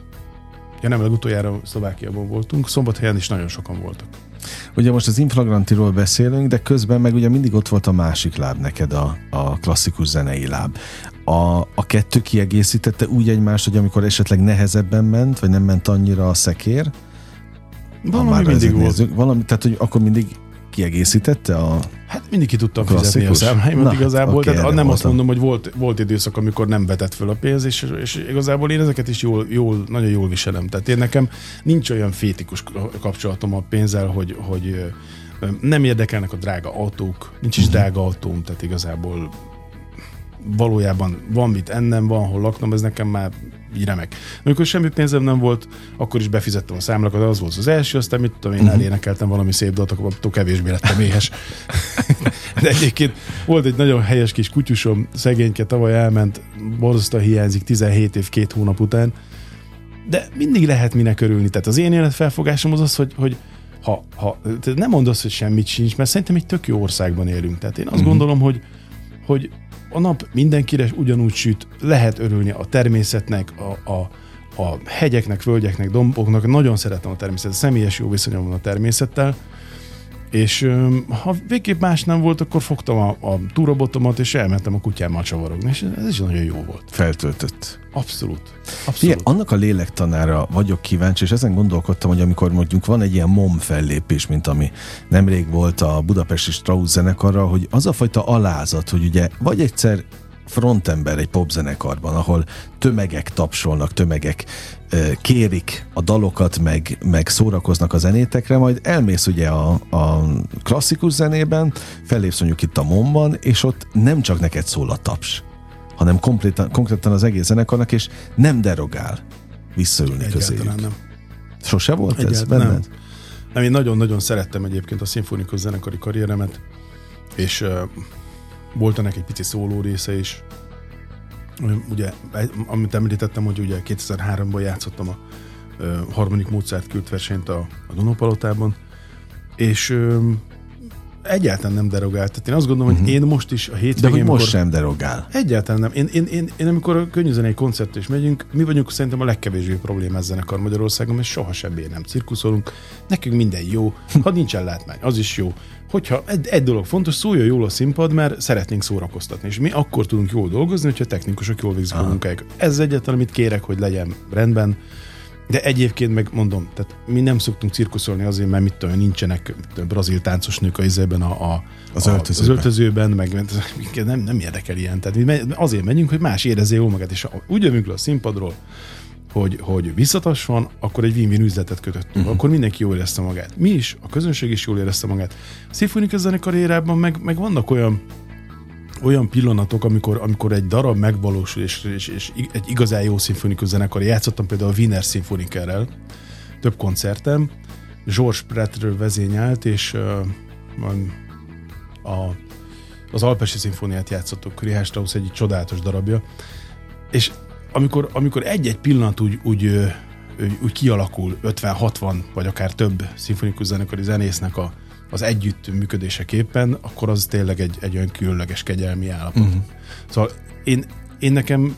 Ja nem, legutoljára Szlovákiában voltunk, Szombathelyen is nagyon sokan voltak. Ugye most az inflagrantiról beszélünk, de közben meg ugye mindig ott volt a másik láb neked, a, a klasszikus zenei láb. A, a kettő kiegészítette úgy egymást, hogy amikor esetleg nehezebben ment, vagy nem ment annyira a szekér, valami mindig volt. Nézzük, valami, tehát, hogy akkor mindig kiegészítette a Hát mindig ki tudtam klasszikus. fizetni a számláimat igazából. Okay, tehát nem voltam. azt mondom, hogy volt, volt időszak, amikor nem vetett föl a pénz, és, és igazából én ezeket is jól, jól, nagyon jól viselem. Tehát én nekem nincs olyan fétikus kapcsolatom a pénzzel, hogy, hogy nem érdekelnek a drága autók, nincs is uh-huh. drága autóm, tehát igazából valójában van mit ennem, van hol laknom, ez nekem már így remek. Amikor semmi pénzem nem volt, akkor is befizettem a számlakat, az volt az első, aztán mit tudom én, uh-huh. elénekeltem valami szép dolgot, akkor kevésbé lettem éhes. De egyébként volt egy nagyon helyes kis kutyusom, szegényke tavaly elment, borzasztóan hiányzik 17 év, két hónap után, de mindig lehet minek örülni. Tehát az én életfelfogásom az az, hogy, hogy ha, ha nem mondasz, hogy semmit sincs, mert szerintem egy tök jó országban élünk. Tehát én azt uh-huh. gondolom, hogy, hogy a nap mindenkire ugyanúgy süt, lehet örülni a természetnek, a, a, a hegyeknek, völgyeknek, domboknak. Nagyon szeretem a természetet, személyes jó viszonyom van a természettel, és ha végképp más nem volt, akkor fogtam a, a túrobotomat, és elmentem a kutyámmal csavarogni, és ez is nagyon jó volt. Feltöltött. Abszolút. Abszolút. Igen, annak a lélektanára vagyok kíváncsi, és ezen gondolkodtam, hogy amikor mondjuk van egy ilyen MOM fellépés, mint ami nemrég volt a Budapesti Strauss zenekarra, hogy az a fajta alázat, hogy ugye vagy egyszer frontember egy popzenekarban, ahol tömegek tapsolnak, tömegek kérik a dalokat, meg, meg szórakoznak a zenétekre, majd elmész ugye a, a klasszikus zenében, fellépsz mondjuk itt a Momban, és ott nem csak neked szól a taps, hanem konkrétan, konkrétan az egész zenekarnak, és nem derogál visszaülni közéjük. nem. Sose volt Egyáltalán ez benned? Nem. nem, én nagyon-nagyon szerettem egyébként a szimfonikus zenekari karrieremet, és uh, volt ennek egy pici szóló része is, ugye, amit említettem, hogy ugye 2003-ban játszottam a ö, harmadik Mozart küld versenyt a, a Dunópalotában, és ö, egyáltalán nem derogált. Tehát én azt gondolom, uh-huh. hogy mhm. én most is a hétvégén... De hogy most sem derogál. Egyáltalán nem. Én, én, én, én amikor a könnyűzenei koncert is megyünk, mi vagyunk szerintem a legkevésbé problémás zenekar Magyarországon, és soha sebbé nem cirkuszolunk. Nekünk minden jó. Ha nincsen látmány, az is jó hogyha egy, egy dolog fontos, szóljon jól a színpad, mert szeretnénk szórakoztatni, és mi akkor tudunk jól dolgozni, hogyha technikusok jól végzik a munkájukat. Ez egyetlen, amit kérek, hogy legyen rendben, de egyébként meg mondom, tehát mi nem szoktunk cirkuszolni azért, mert mit tudom, nincsenek brazil táncos nők a izében a, a, az, öltözőben. az öltözőben, meg nem, nem érdekel ilyen. Tehát mi azért megyünk, hogy más érezze jól magát, és úgy jövünk le a színpadról, hogy, hogy visszatasson, akkor egy win-win üzletet kötöttünk. Uh-huh. Akkor mindenki jól érezte magát. Mi is, a közönség is jól érezte magát. A szimfonikus zenekarrierában meg, meg vannak olyan olyan pillanatok, amikor, amikor egy darab megvalósul, és, és, és egy igazán jó szimfonikus zenekar. Játszottam például a Wiener Szimfonikerrel több koncertem. George Prattről vezényelt, és uh, a, az Alpesi Szimfóniát játszottuk, Richard Strauss egy csodálatos darabja. És amikor, amikor egy-egy pillanat úgy, úgy úgy kialakul 50-60 vagy akár több szimfonikus zenekari zenésznek a, az együtt működéseképpen, akkor az tényleg egy, egy olyan különleges kegyelmi állapot. Uh-huh. Szóval én, én nekem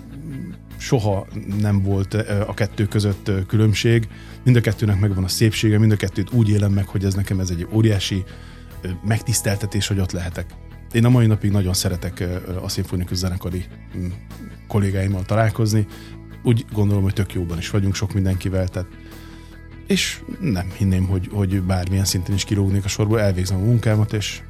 soha nem volt a kettő között különbség. Mind a kettőnek megvan a szépsége, mind a kettőt úgy élem meg, hogy ez nekem ez egy óriási megtiszteltetés, hogy ott lehetek. Én a mai napig nagyon szeretek a szimfonikus zenekari mm, kollégáimmal találkozni. Úgy gondolom, hogy tök jóban is vagyunk sok mindenkivel, tehát és nem hinném, hogy, hogy bármilyen szinten is kirúgnék a sorból, elvégzem a munkámat, és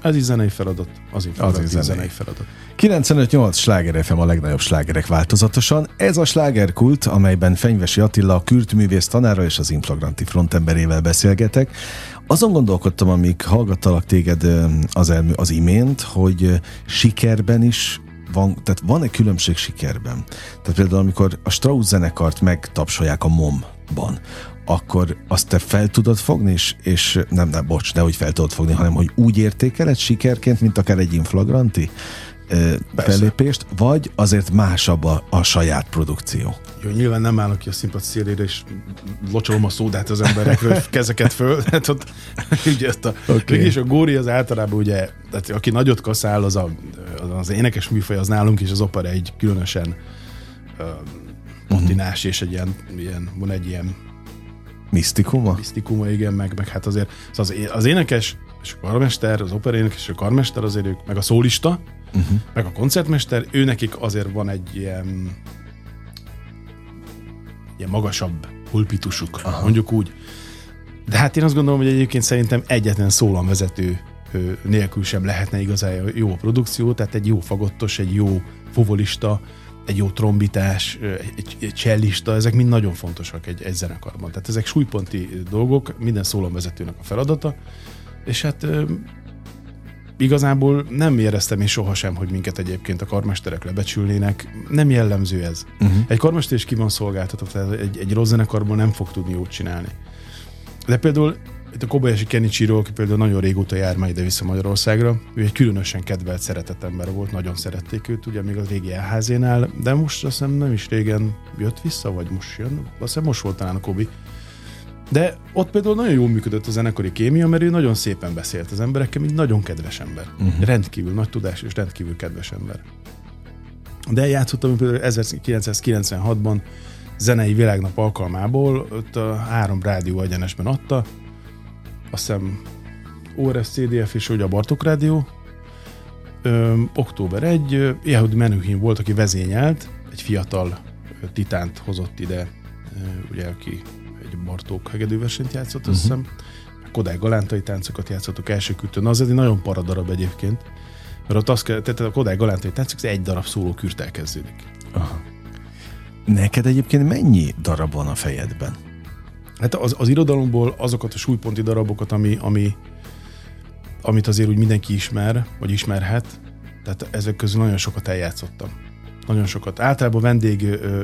ez is zenei feladat, az, az, az zenei. zenei feladat. 95-8 sláger FM a legnagyobb slágerek változatosan. Ez a slágerkult, amelyben Fenyvesi Attila, a kürtművész tanára és az inflagranti frontemberével beszélgetek. Azon gondolkodtam, amíg hallgattalak téged az, elmű, az imént, hogy sikerben is van, tehát van-e különbség sikerben? Tehát például, amikor a Strauss zenekart megtapsolják a MOM-ban, akkor azt te fel tudod fogni, és, és nem, nem, bocs, de hogy fel tudod fogni, hanem hogy úgy értékeled sikerként, mint akár egy inflagranti fellépést, vagy azért másabb a, a saját produkció? Jó, nyilván nem állok ki a színpad szélére, és locsolom a szódát az emberekről, kezeket föl. Hát ott, ugye a, okay. és a góri az általában ugye, tehát aki nagyot kaszál, az, a, az énekes műfaj, az nálunk is az opera egy különösen patinás, uh-huh. és egy ilyen, ilyen, van egy ilyen Misztikuma? Misztikuma, igen, meg, meg hát azért az, az énekes és a karmester, az operénekes és a karmester azért ők, meg a szólista, uh-huh. meg a koncertmester, ő nekik azért van egy ilyen, ilyen magasabb pulpitusuk, Aha. mondjuk úgy. De hát én azt gondolom, hogy egyébként szerintem egyetlen szólamvezető nélkül sem lehetne igazán jó a produkció, tehát egy jó fagottos, egy jó fuvolista, egy jó trombitás, egy, egy csellista, ezek mind nagyon fontosak egy, egy zenekarban. Tehát ezek súlyponti dolgok, minden szólamvezetőnek a feladata, és hát igazából nem éreztem én sohasem, hogy minket egyébként a karmesterek lebecsülnének. Nem jellemző ez. Uh-huh. Egy karmester is ki van szolgáltatva, tehát egy, egy rossz zenekarból nem fog tudni jót csinálni. De például itt a Kobayashi Kenichiro, aki például nagyon régóta jár már ide-vissza Magyarországra, ő egy különösen kedvelt, szeretett ember volt, nagyon szerették őt, ugye még az régi elházénál, de most azt hiszem nem is régen jött vissza, vagy most jön, azt hiszem most volt talán a Kobi. De ott például nagyon jól működött a zenekari kémia, mert ő nagyon szépen beszélt az emberekkel, mint nagyon kedves ember. Uh-huh. Rendkívül nagy tudás és rendkívül kedves ember. De játszottam például 1996-ban zenei világnap alkalmából, ott a három rádió egyenesben adta, azt hiszem ORS, CDF és ugye a Bartok Rádió. Ö, október 1, Yehud Menuhin volt, aki vezényelt, egy fiatal titánt hozott ide, ö, ugye, aki egy Bartók hegedűversenyt játszott, uh-huh. azt mhm. hiszem. Kodály Galántai táncokat játszottuk első küldtön. Az egy nagyon paradarab egyébként, mert ott azt kell, tehát a Kodály Galántai táncok, egy darab szóló kürtel kezdődik. Aha. Neked egyébként mennyi darab van a fejedben? Hát az, az irodalomból azokat a súlyponti darabokat, ami, ami, amit azért úgy mindenki ismer, vagy ismerhet, tehát ezek közül nagyon sokat eljátszottam. Nagyon sokat. Általában vendég ö,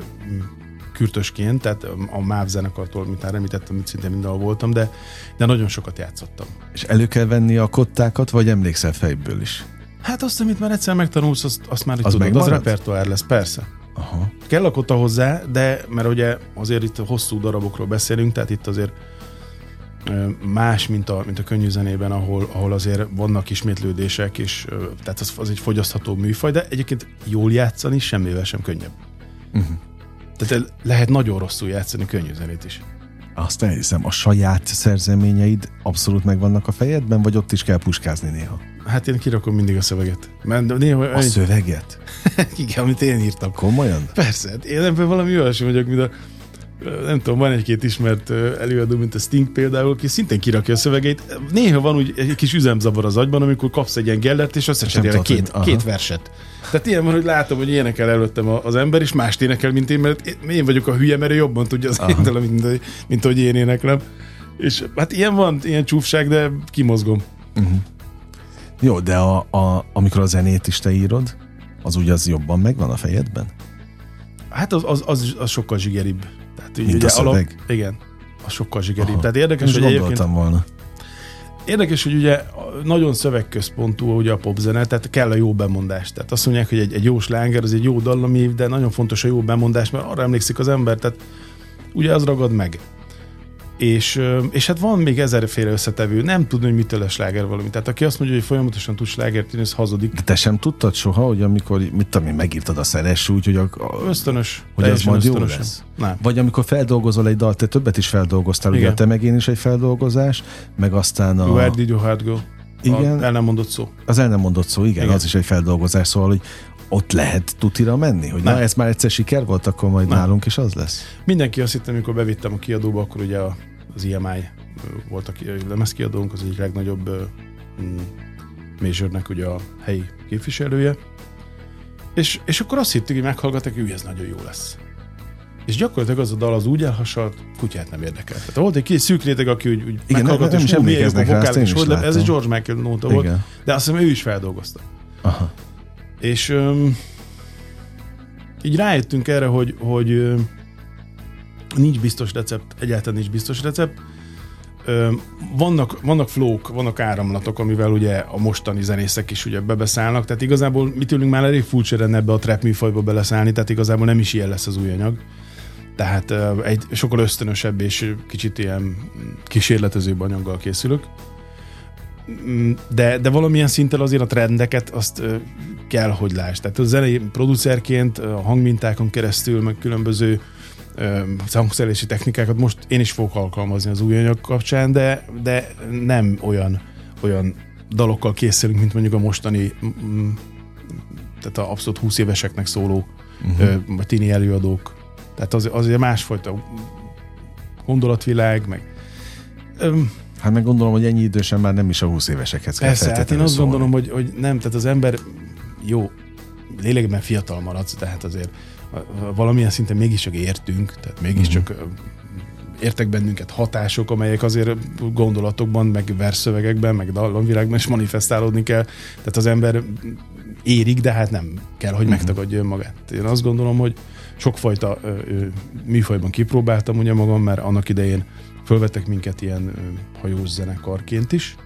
kürtösként, tehát a MÁV zenekartól, mint már említettem, hogy szinte mindenhol voltam, de, de nagyon sokat játszottam. És elő kell venni a kottákat, vagy emlékszel fejből is? Hát azt, amit már egyszer megtanulsz, azt, azt már az tudod, az repertoár lesz, persze. Aha. Kell a kotta hozzá, de mert ugye azért itt hosszú darabokról beszélünk, tehát itt azért más, mint a, mint a könnyű zenében, ahol, ahol azért vannak ismétlődések, és tehát az, az egy fogyasztható műfaj, de egyébként jól játszani semmivel sem könnyebb. Uh-huh. Tehát lehet nagyon rosszul játszani könnyű zenét is. Azt elhiszem, a saját szerzeményeid abszolút megvannak a fejedben, vagy ott is kell puskázni néha? Hát én kirakom mindig a szöveget. Mert néha, a egy... szöveget? Igen, amit én írtam. Komolyan? Persze, hát én ebben valami olyasmi vagyok, mint a nem tudom, van egy-két ismert előadó, mint a Sting például, aki szintén kirakja a szövegeit. Néha van úgy egy kis üzemzavar az agyban, amikor kapsz egy ilyen gellert, és összecserél két, két verset. Tehát ilyen van, hogy látom, hogy énekel előttem az ember, és mást énekel, mint én, mert én vagyok a hülye, mert ő jobban tudja az énekel, mint, mint hogy én éneklem. És hát ilyen van, ilyen csúfság, de kimozgom. Uh-huh. Jó, de a, a, amikor a zenét is te írod, az ugye az jobban megvan a fejedben? Hát az, az, az, az sokkal zsigeribb. Tehát, Mint ugye, a szöveg? Alap, igen, az sokkal zsigeribb. Aha. Tehát érdekes, hogy egyébként... volna. Érdekes, hogy ugye nagyon szövegközpontú ugye a popzene, tehát kell a jó bemondás. Tehát azt mondják, hogy egy, egy jó slánger, az egy jó dallami, de nagyon fontos a jó bemondás, mert arra emlékszik az ember. Tehát ugye az ragad meg. És, és hát van még ezerféle összetevő, nem tudni, hogy mitől lesz sláger valami. Tehát aki azt mondja, hogy folyamatosan tud slágert írni, az hazudik. De te sem tudtad soha, hogy amikor, mit tudom én, megírtad a szeres úgy, hogy, a, a, ösztönös, hogy az majd jó lesz? Nem. Vagy amikor feldolgozol egy dalt, te többet is feldolgoztál, Igen. ugye te meg én is egy feldolgozás, meg aztán a... Where did your heart go? Igen. A el nem mondott szó. Az el nem mondott szó, igen, igen. az is egy feldolgozás, szóval, hogy ott lehet tutira menni? Hogy nem. na, ez már egyszer siker volt, akkor majd nem. nálunk is az lesz? Mindenki azt hitte, amikor bevittem a kiadóba, akkor ugye az IMI volt a lemezkiadónk, az egyik legnagyobb majornek ugye a helyi képviselője, és, és akkor azt hittük, hogy meghallgattak, hogy ez nagyon jó lesz. És gyakorlatilag az a dal az úgy elhasalt, kutyát nem érdekel. Tehát volt egy kis szűk réteg, aki úgy, úgy Igen, meghallgatta, és hú, milyen jó a vokál, és hogy ez egy George Michael nóta volt, de azt hiszem ő is feldolgozta. Aha. És um, így rájöttünk erre, hogy, hogy nincs biztos recept, egyáltalán nincs biztos recept. Vannak, vannak flók, vannak áramlatok, amivel ugye a mostani zenészek is ugye bebeszállnak, tehát igazából mi tőlünk már elég furcsa lenne ebbe a trap műfajba beleszállni, tehát igazából nem is ilyen lesz az új anyag. Tehát egy sokkal ösztönösebb és kicsit ilyen kísérletezőbb anyaggal készülök. Mm, de, de valamilyen szinten azért a trendeket azt kell, hogy láss. Tehát a zenei producerként a hangmintákon keresztül, meg különböző hangszerelési technikákat most én is fogok alkalmazni az új anyag kapcsán, de, de nem olyan, olyan dalokkal készülünk, mint mondjuk a mostani tehát a abszolút 20 éveseknek szóló uh-huh. vagy tini előadók. Tehát az, az másfajta gondolatvilág, meg Hát meg gondolom, hogy ennyi idősen már nem is a 20 évesekhez kell Persze, hát én azt szólni. gondolom, hogy, hogy nem, tehát az ember jó, lélekben fiatal maradsz, tehát azért valamilyen szinten mégiscsak értünk, tehát mégiscsak uh-huh. értek bennünket hatások, amelyek azért gondolatokban, meg verszövegekben, meg dallamvilágban is manifestálódni kell. Tehát az ember érik, de hát nem kell, hogy uh-huh. megtagadja önmagát. Én azt gondolom, hogy sokfajta ö, ö, műfajban kipróbáltam ugye magam, mert annak idején fölvettek minket ilyen hajós zenekarként is,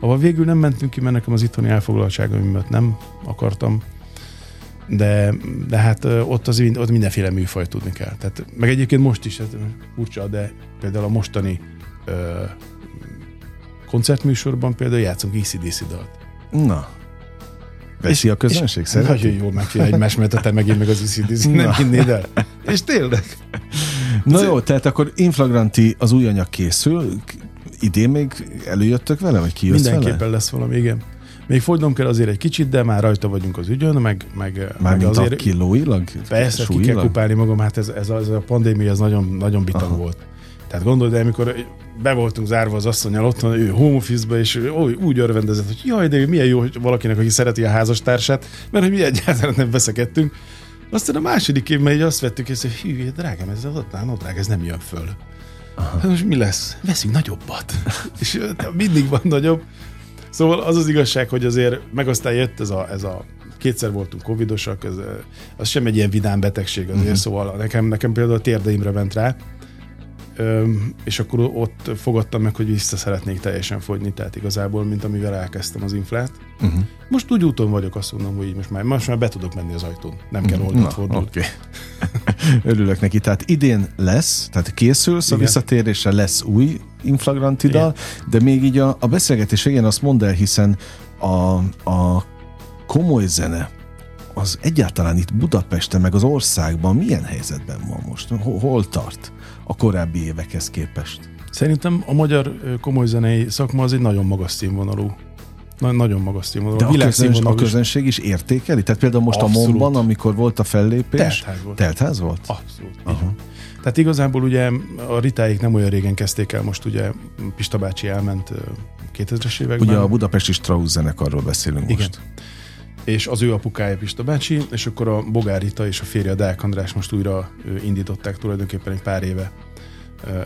ahol végül nem mentünk ki, mert nekem az itthoni elfoglaltsága miatt nem akartam, de, de hát ott, az, ott mindenféle műfaj tudni kell. Tehát, meg egyébként most is, ez furcsa, de például a mostani ö, koncertműsorban például játszunk ECDC dalt. Na. Veszi a közönség szerint? Nagyon jól megfél egymás, mert te megint meg az ECDC, nem hinnéd el. És tényleg. Na jó, tehát akkor Inflagranti az új anyag készül, idén még előjöttök vele, vagy kijössz Mindenképpen vele? lesz valami, igen. Még fogynom kell azért egy kicsit, de már rajta vagyunk az ügyön, meg, meg, meg azért... kilóilag? Persze, súlyilag? ki kell kupálni magam, hát ez, ez, a, ez a pandémia ez nagyon, nagyon bitang volt. Tehát gondold el, amikor be voltunk zárva az asszonyal otthon, ő home office és úgy, úgy örvendezett, hogy jaj, de milyen jó, hogy valakinek, aki szereti a házastársát, mert hogy mi egyáltalán nem veszekedtünk. Aztán a második évben így azt vettük észre, hogy hű, drágám, ez az ott, drága, ez nem jön föl. Aha. Hát most mi lesz? Veszünk nagyobbat. és mindig van nagyobb. Szóval az az igazság, hogy azért meg aztán jött ez a, ez a kétszer voltunk covidosak, ez, az sem egy ilyen vidám betegség azért, uh-huh. szóval nekem, nekem például a térdeimre ment rá, Öm, és akkor ott fogadtam meg, hogy vissza szeretnék teljesen fogyni, tehát igazából, mint amivel elkezdtem az inflát. Uh-huh. Most úgy úton vagyok, azt mondom, hogy most már, most már be tudok menni az ajtón, nem kell mhm. oldalt fordulni. Okay. Örülök neki. Tehát idén lesz, tehát készülsz Igen. a visszatérésre, lesz új inflagrantidal, de még így a, a beszélgetés végén azt mondd el, hiszen a, a komoly zene, az egyáltalán itt Budapesten, meg az országban milyen helyzetben van most? Hol, hol tart? a korábbi évekhez képest? Szerintem a magyar komoly zenei szakma az egy nagyon magas színvonalú Na, nagyon magas színvonalú. De a, közöns, a közönség is értékeli? Tehát például most Abszolút. a Momban, amikor volt a fellépés? Teltház volt. Teltház volt? Abszolút. Aha. Tehát igazából ugye a ritáik nem olyan régen kezdték el, most ugye Pista bácsi elment 2000-es években. Ugye a budapesti Strauss zenekarról beszélünk Igen. most. És az ő apukája Pista bácsi, és akkor a Bogárita és a férje a Deák András most újra indították tulajdonképpen egy pár éve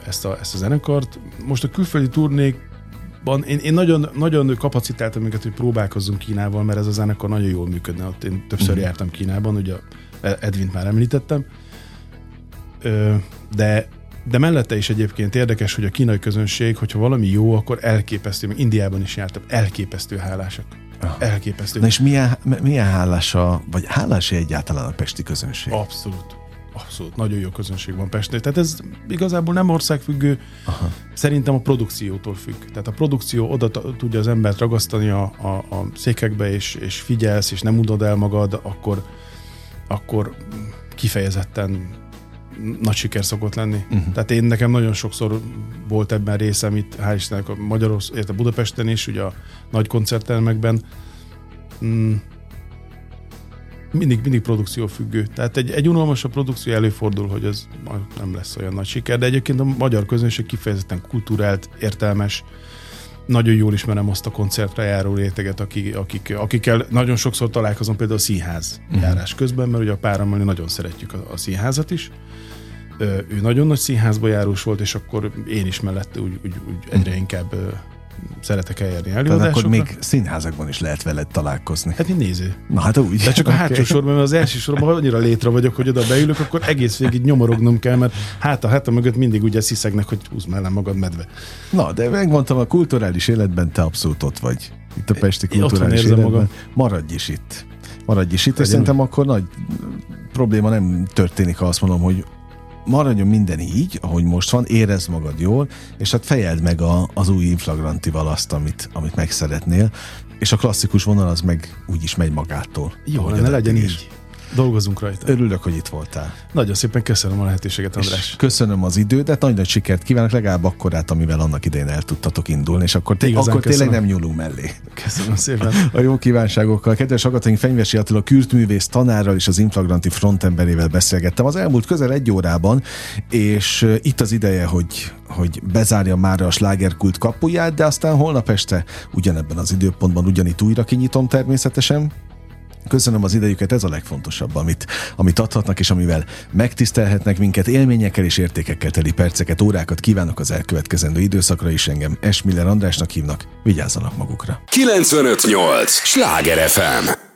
ezt a, ezt a zenekart. Most a külföldi turnék én, én nagyon, nagyon kapacitáltam minket, hogy próbálkozzunk Kínával, mert ez a zenekar nagyon jól működne. Ott én többször mm. jártam Kínában, ugye Edvint már említettem. De, de mellette is egyébként érdekes, hogy a kínai közönség, hogyha valami jó, akkor elképesztő, még Indiában is jártam, elképesztő hálásak. Ah. Elképesztő. Na és milyen, milyen hálása, vagy hálás egyáltalán a pesti közönség? Abszolút. Abszolút nagyon jó közönség van Pestnél. Tehát ez igazából nem országfüggő, Aha. szerintem a produkciótól függ. Tehát a produkció oda tudja az embert ragasztani a, a, a székekbe, és, és figyelsz, és nem udod el magad, akkor, akkor kifejezetten nagy siker szokott lenni. Uh-huh. Tehát én nekem nagyon sokszor volt ebben részem itt, hál' Istennek a Magyarország, érte Budapesten is, ugye a nagy koncerttermekben. Mm, mindig, mindig produkció függő. Tehát egy, egy unalmasabb produkció előfordul, hogy ez nem lesz olyan nagy siker, de egyébként a magyar közönség kifejezetten kultúrált, értelmes, nagyon jól ismerem azt a koncertre járó réteget, akik, akik, akikkel nagyon sokszor találkozom például a színház uh-huh. járás közben, mert ugye a párammal nagyon szeretjük a, a színházat is. Ő nagyon nagy színházba járós volt, és akkor én is mellette úgy, úgy, úgy egyre inkább szeretek eljárni előadásokra. Tehát akkor még színházakban is lehet veled találkozni. Hát én néző. Na hát úgy. De csak a hátsó sorban, mert az első sorban annyira létre vagyok, hogy oda beülök, akkor egész végig nyomorognom kell, mert hát a hátam mögött mindig ugye sziszegnek, hogy húzd mellem magad medve. Na, de megmondtam, a kulturális életben te abszolút ott vagy. Itt a Pesti kulturális életben. Magam. Maradj is itt. Maradj is itt, és szerintem akkor nagy probléma nem történik, ha azt mondom, hogy maradjon minden így, ahogy most van, érezd magad jól, és hát fejeld meg a, az új inflagrantival azt, amit, amit meg szeretnél, és a klasszikus vonal az meg úgyis megy magától. Jó, ne legyen így. Dolgozunk rajta. Örülök, hogy itt voltál. Nagyon szépen köszönöm a lehetőséget, András. És köszönöm az időt, nagy nagy sikert kívánok, legalább akkorát, amivel annak idején el tudtatok indulni, és akkor, té- akkor tényleg nem nyúlunk mellé. Köszönöm szépen. A jó kívánságokkal. Kedves hallgatóink, Fenyvesi Attila kürtművész tanárral és az Inflagranti frontemberével beszélgettem az elmúlt közel egy órában, és itt az ideje, hogy, hogy bezárja már a slágerkult kapuját, de aztán holnap este ugyanebben az időpontban ugyanitt újra kinyitom természetesen. Köszönöm az idejüket, ez a legfontosabb, amit, amit adhatnak, és amivel megtisztelhetnek minket, élményekkel és értékekkel teli perceket, órákat kívánok az elkövetkezendő időszakra is engem Esmiller Andrásnak hívnak, vigyázzanak magukra. 958! Sláger FM!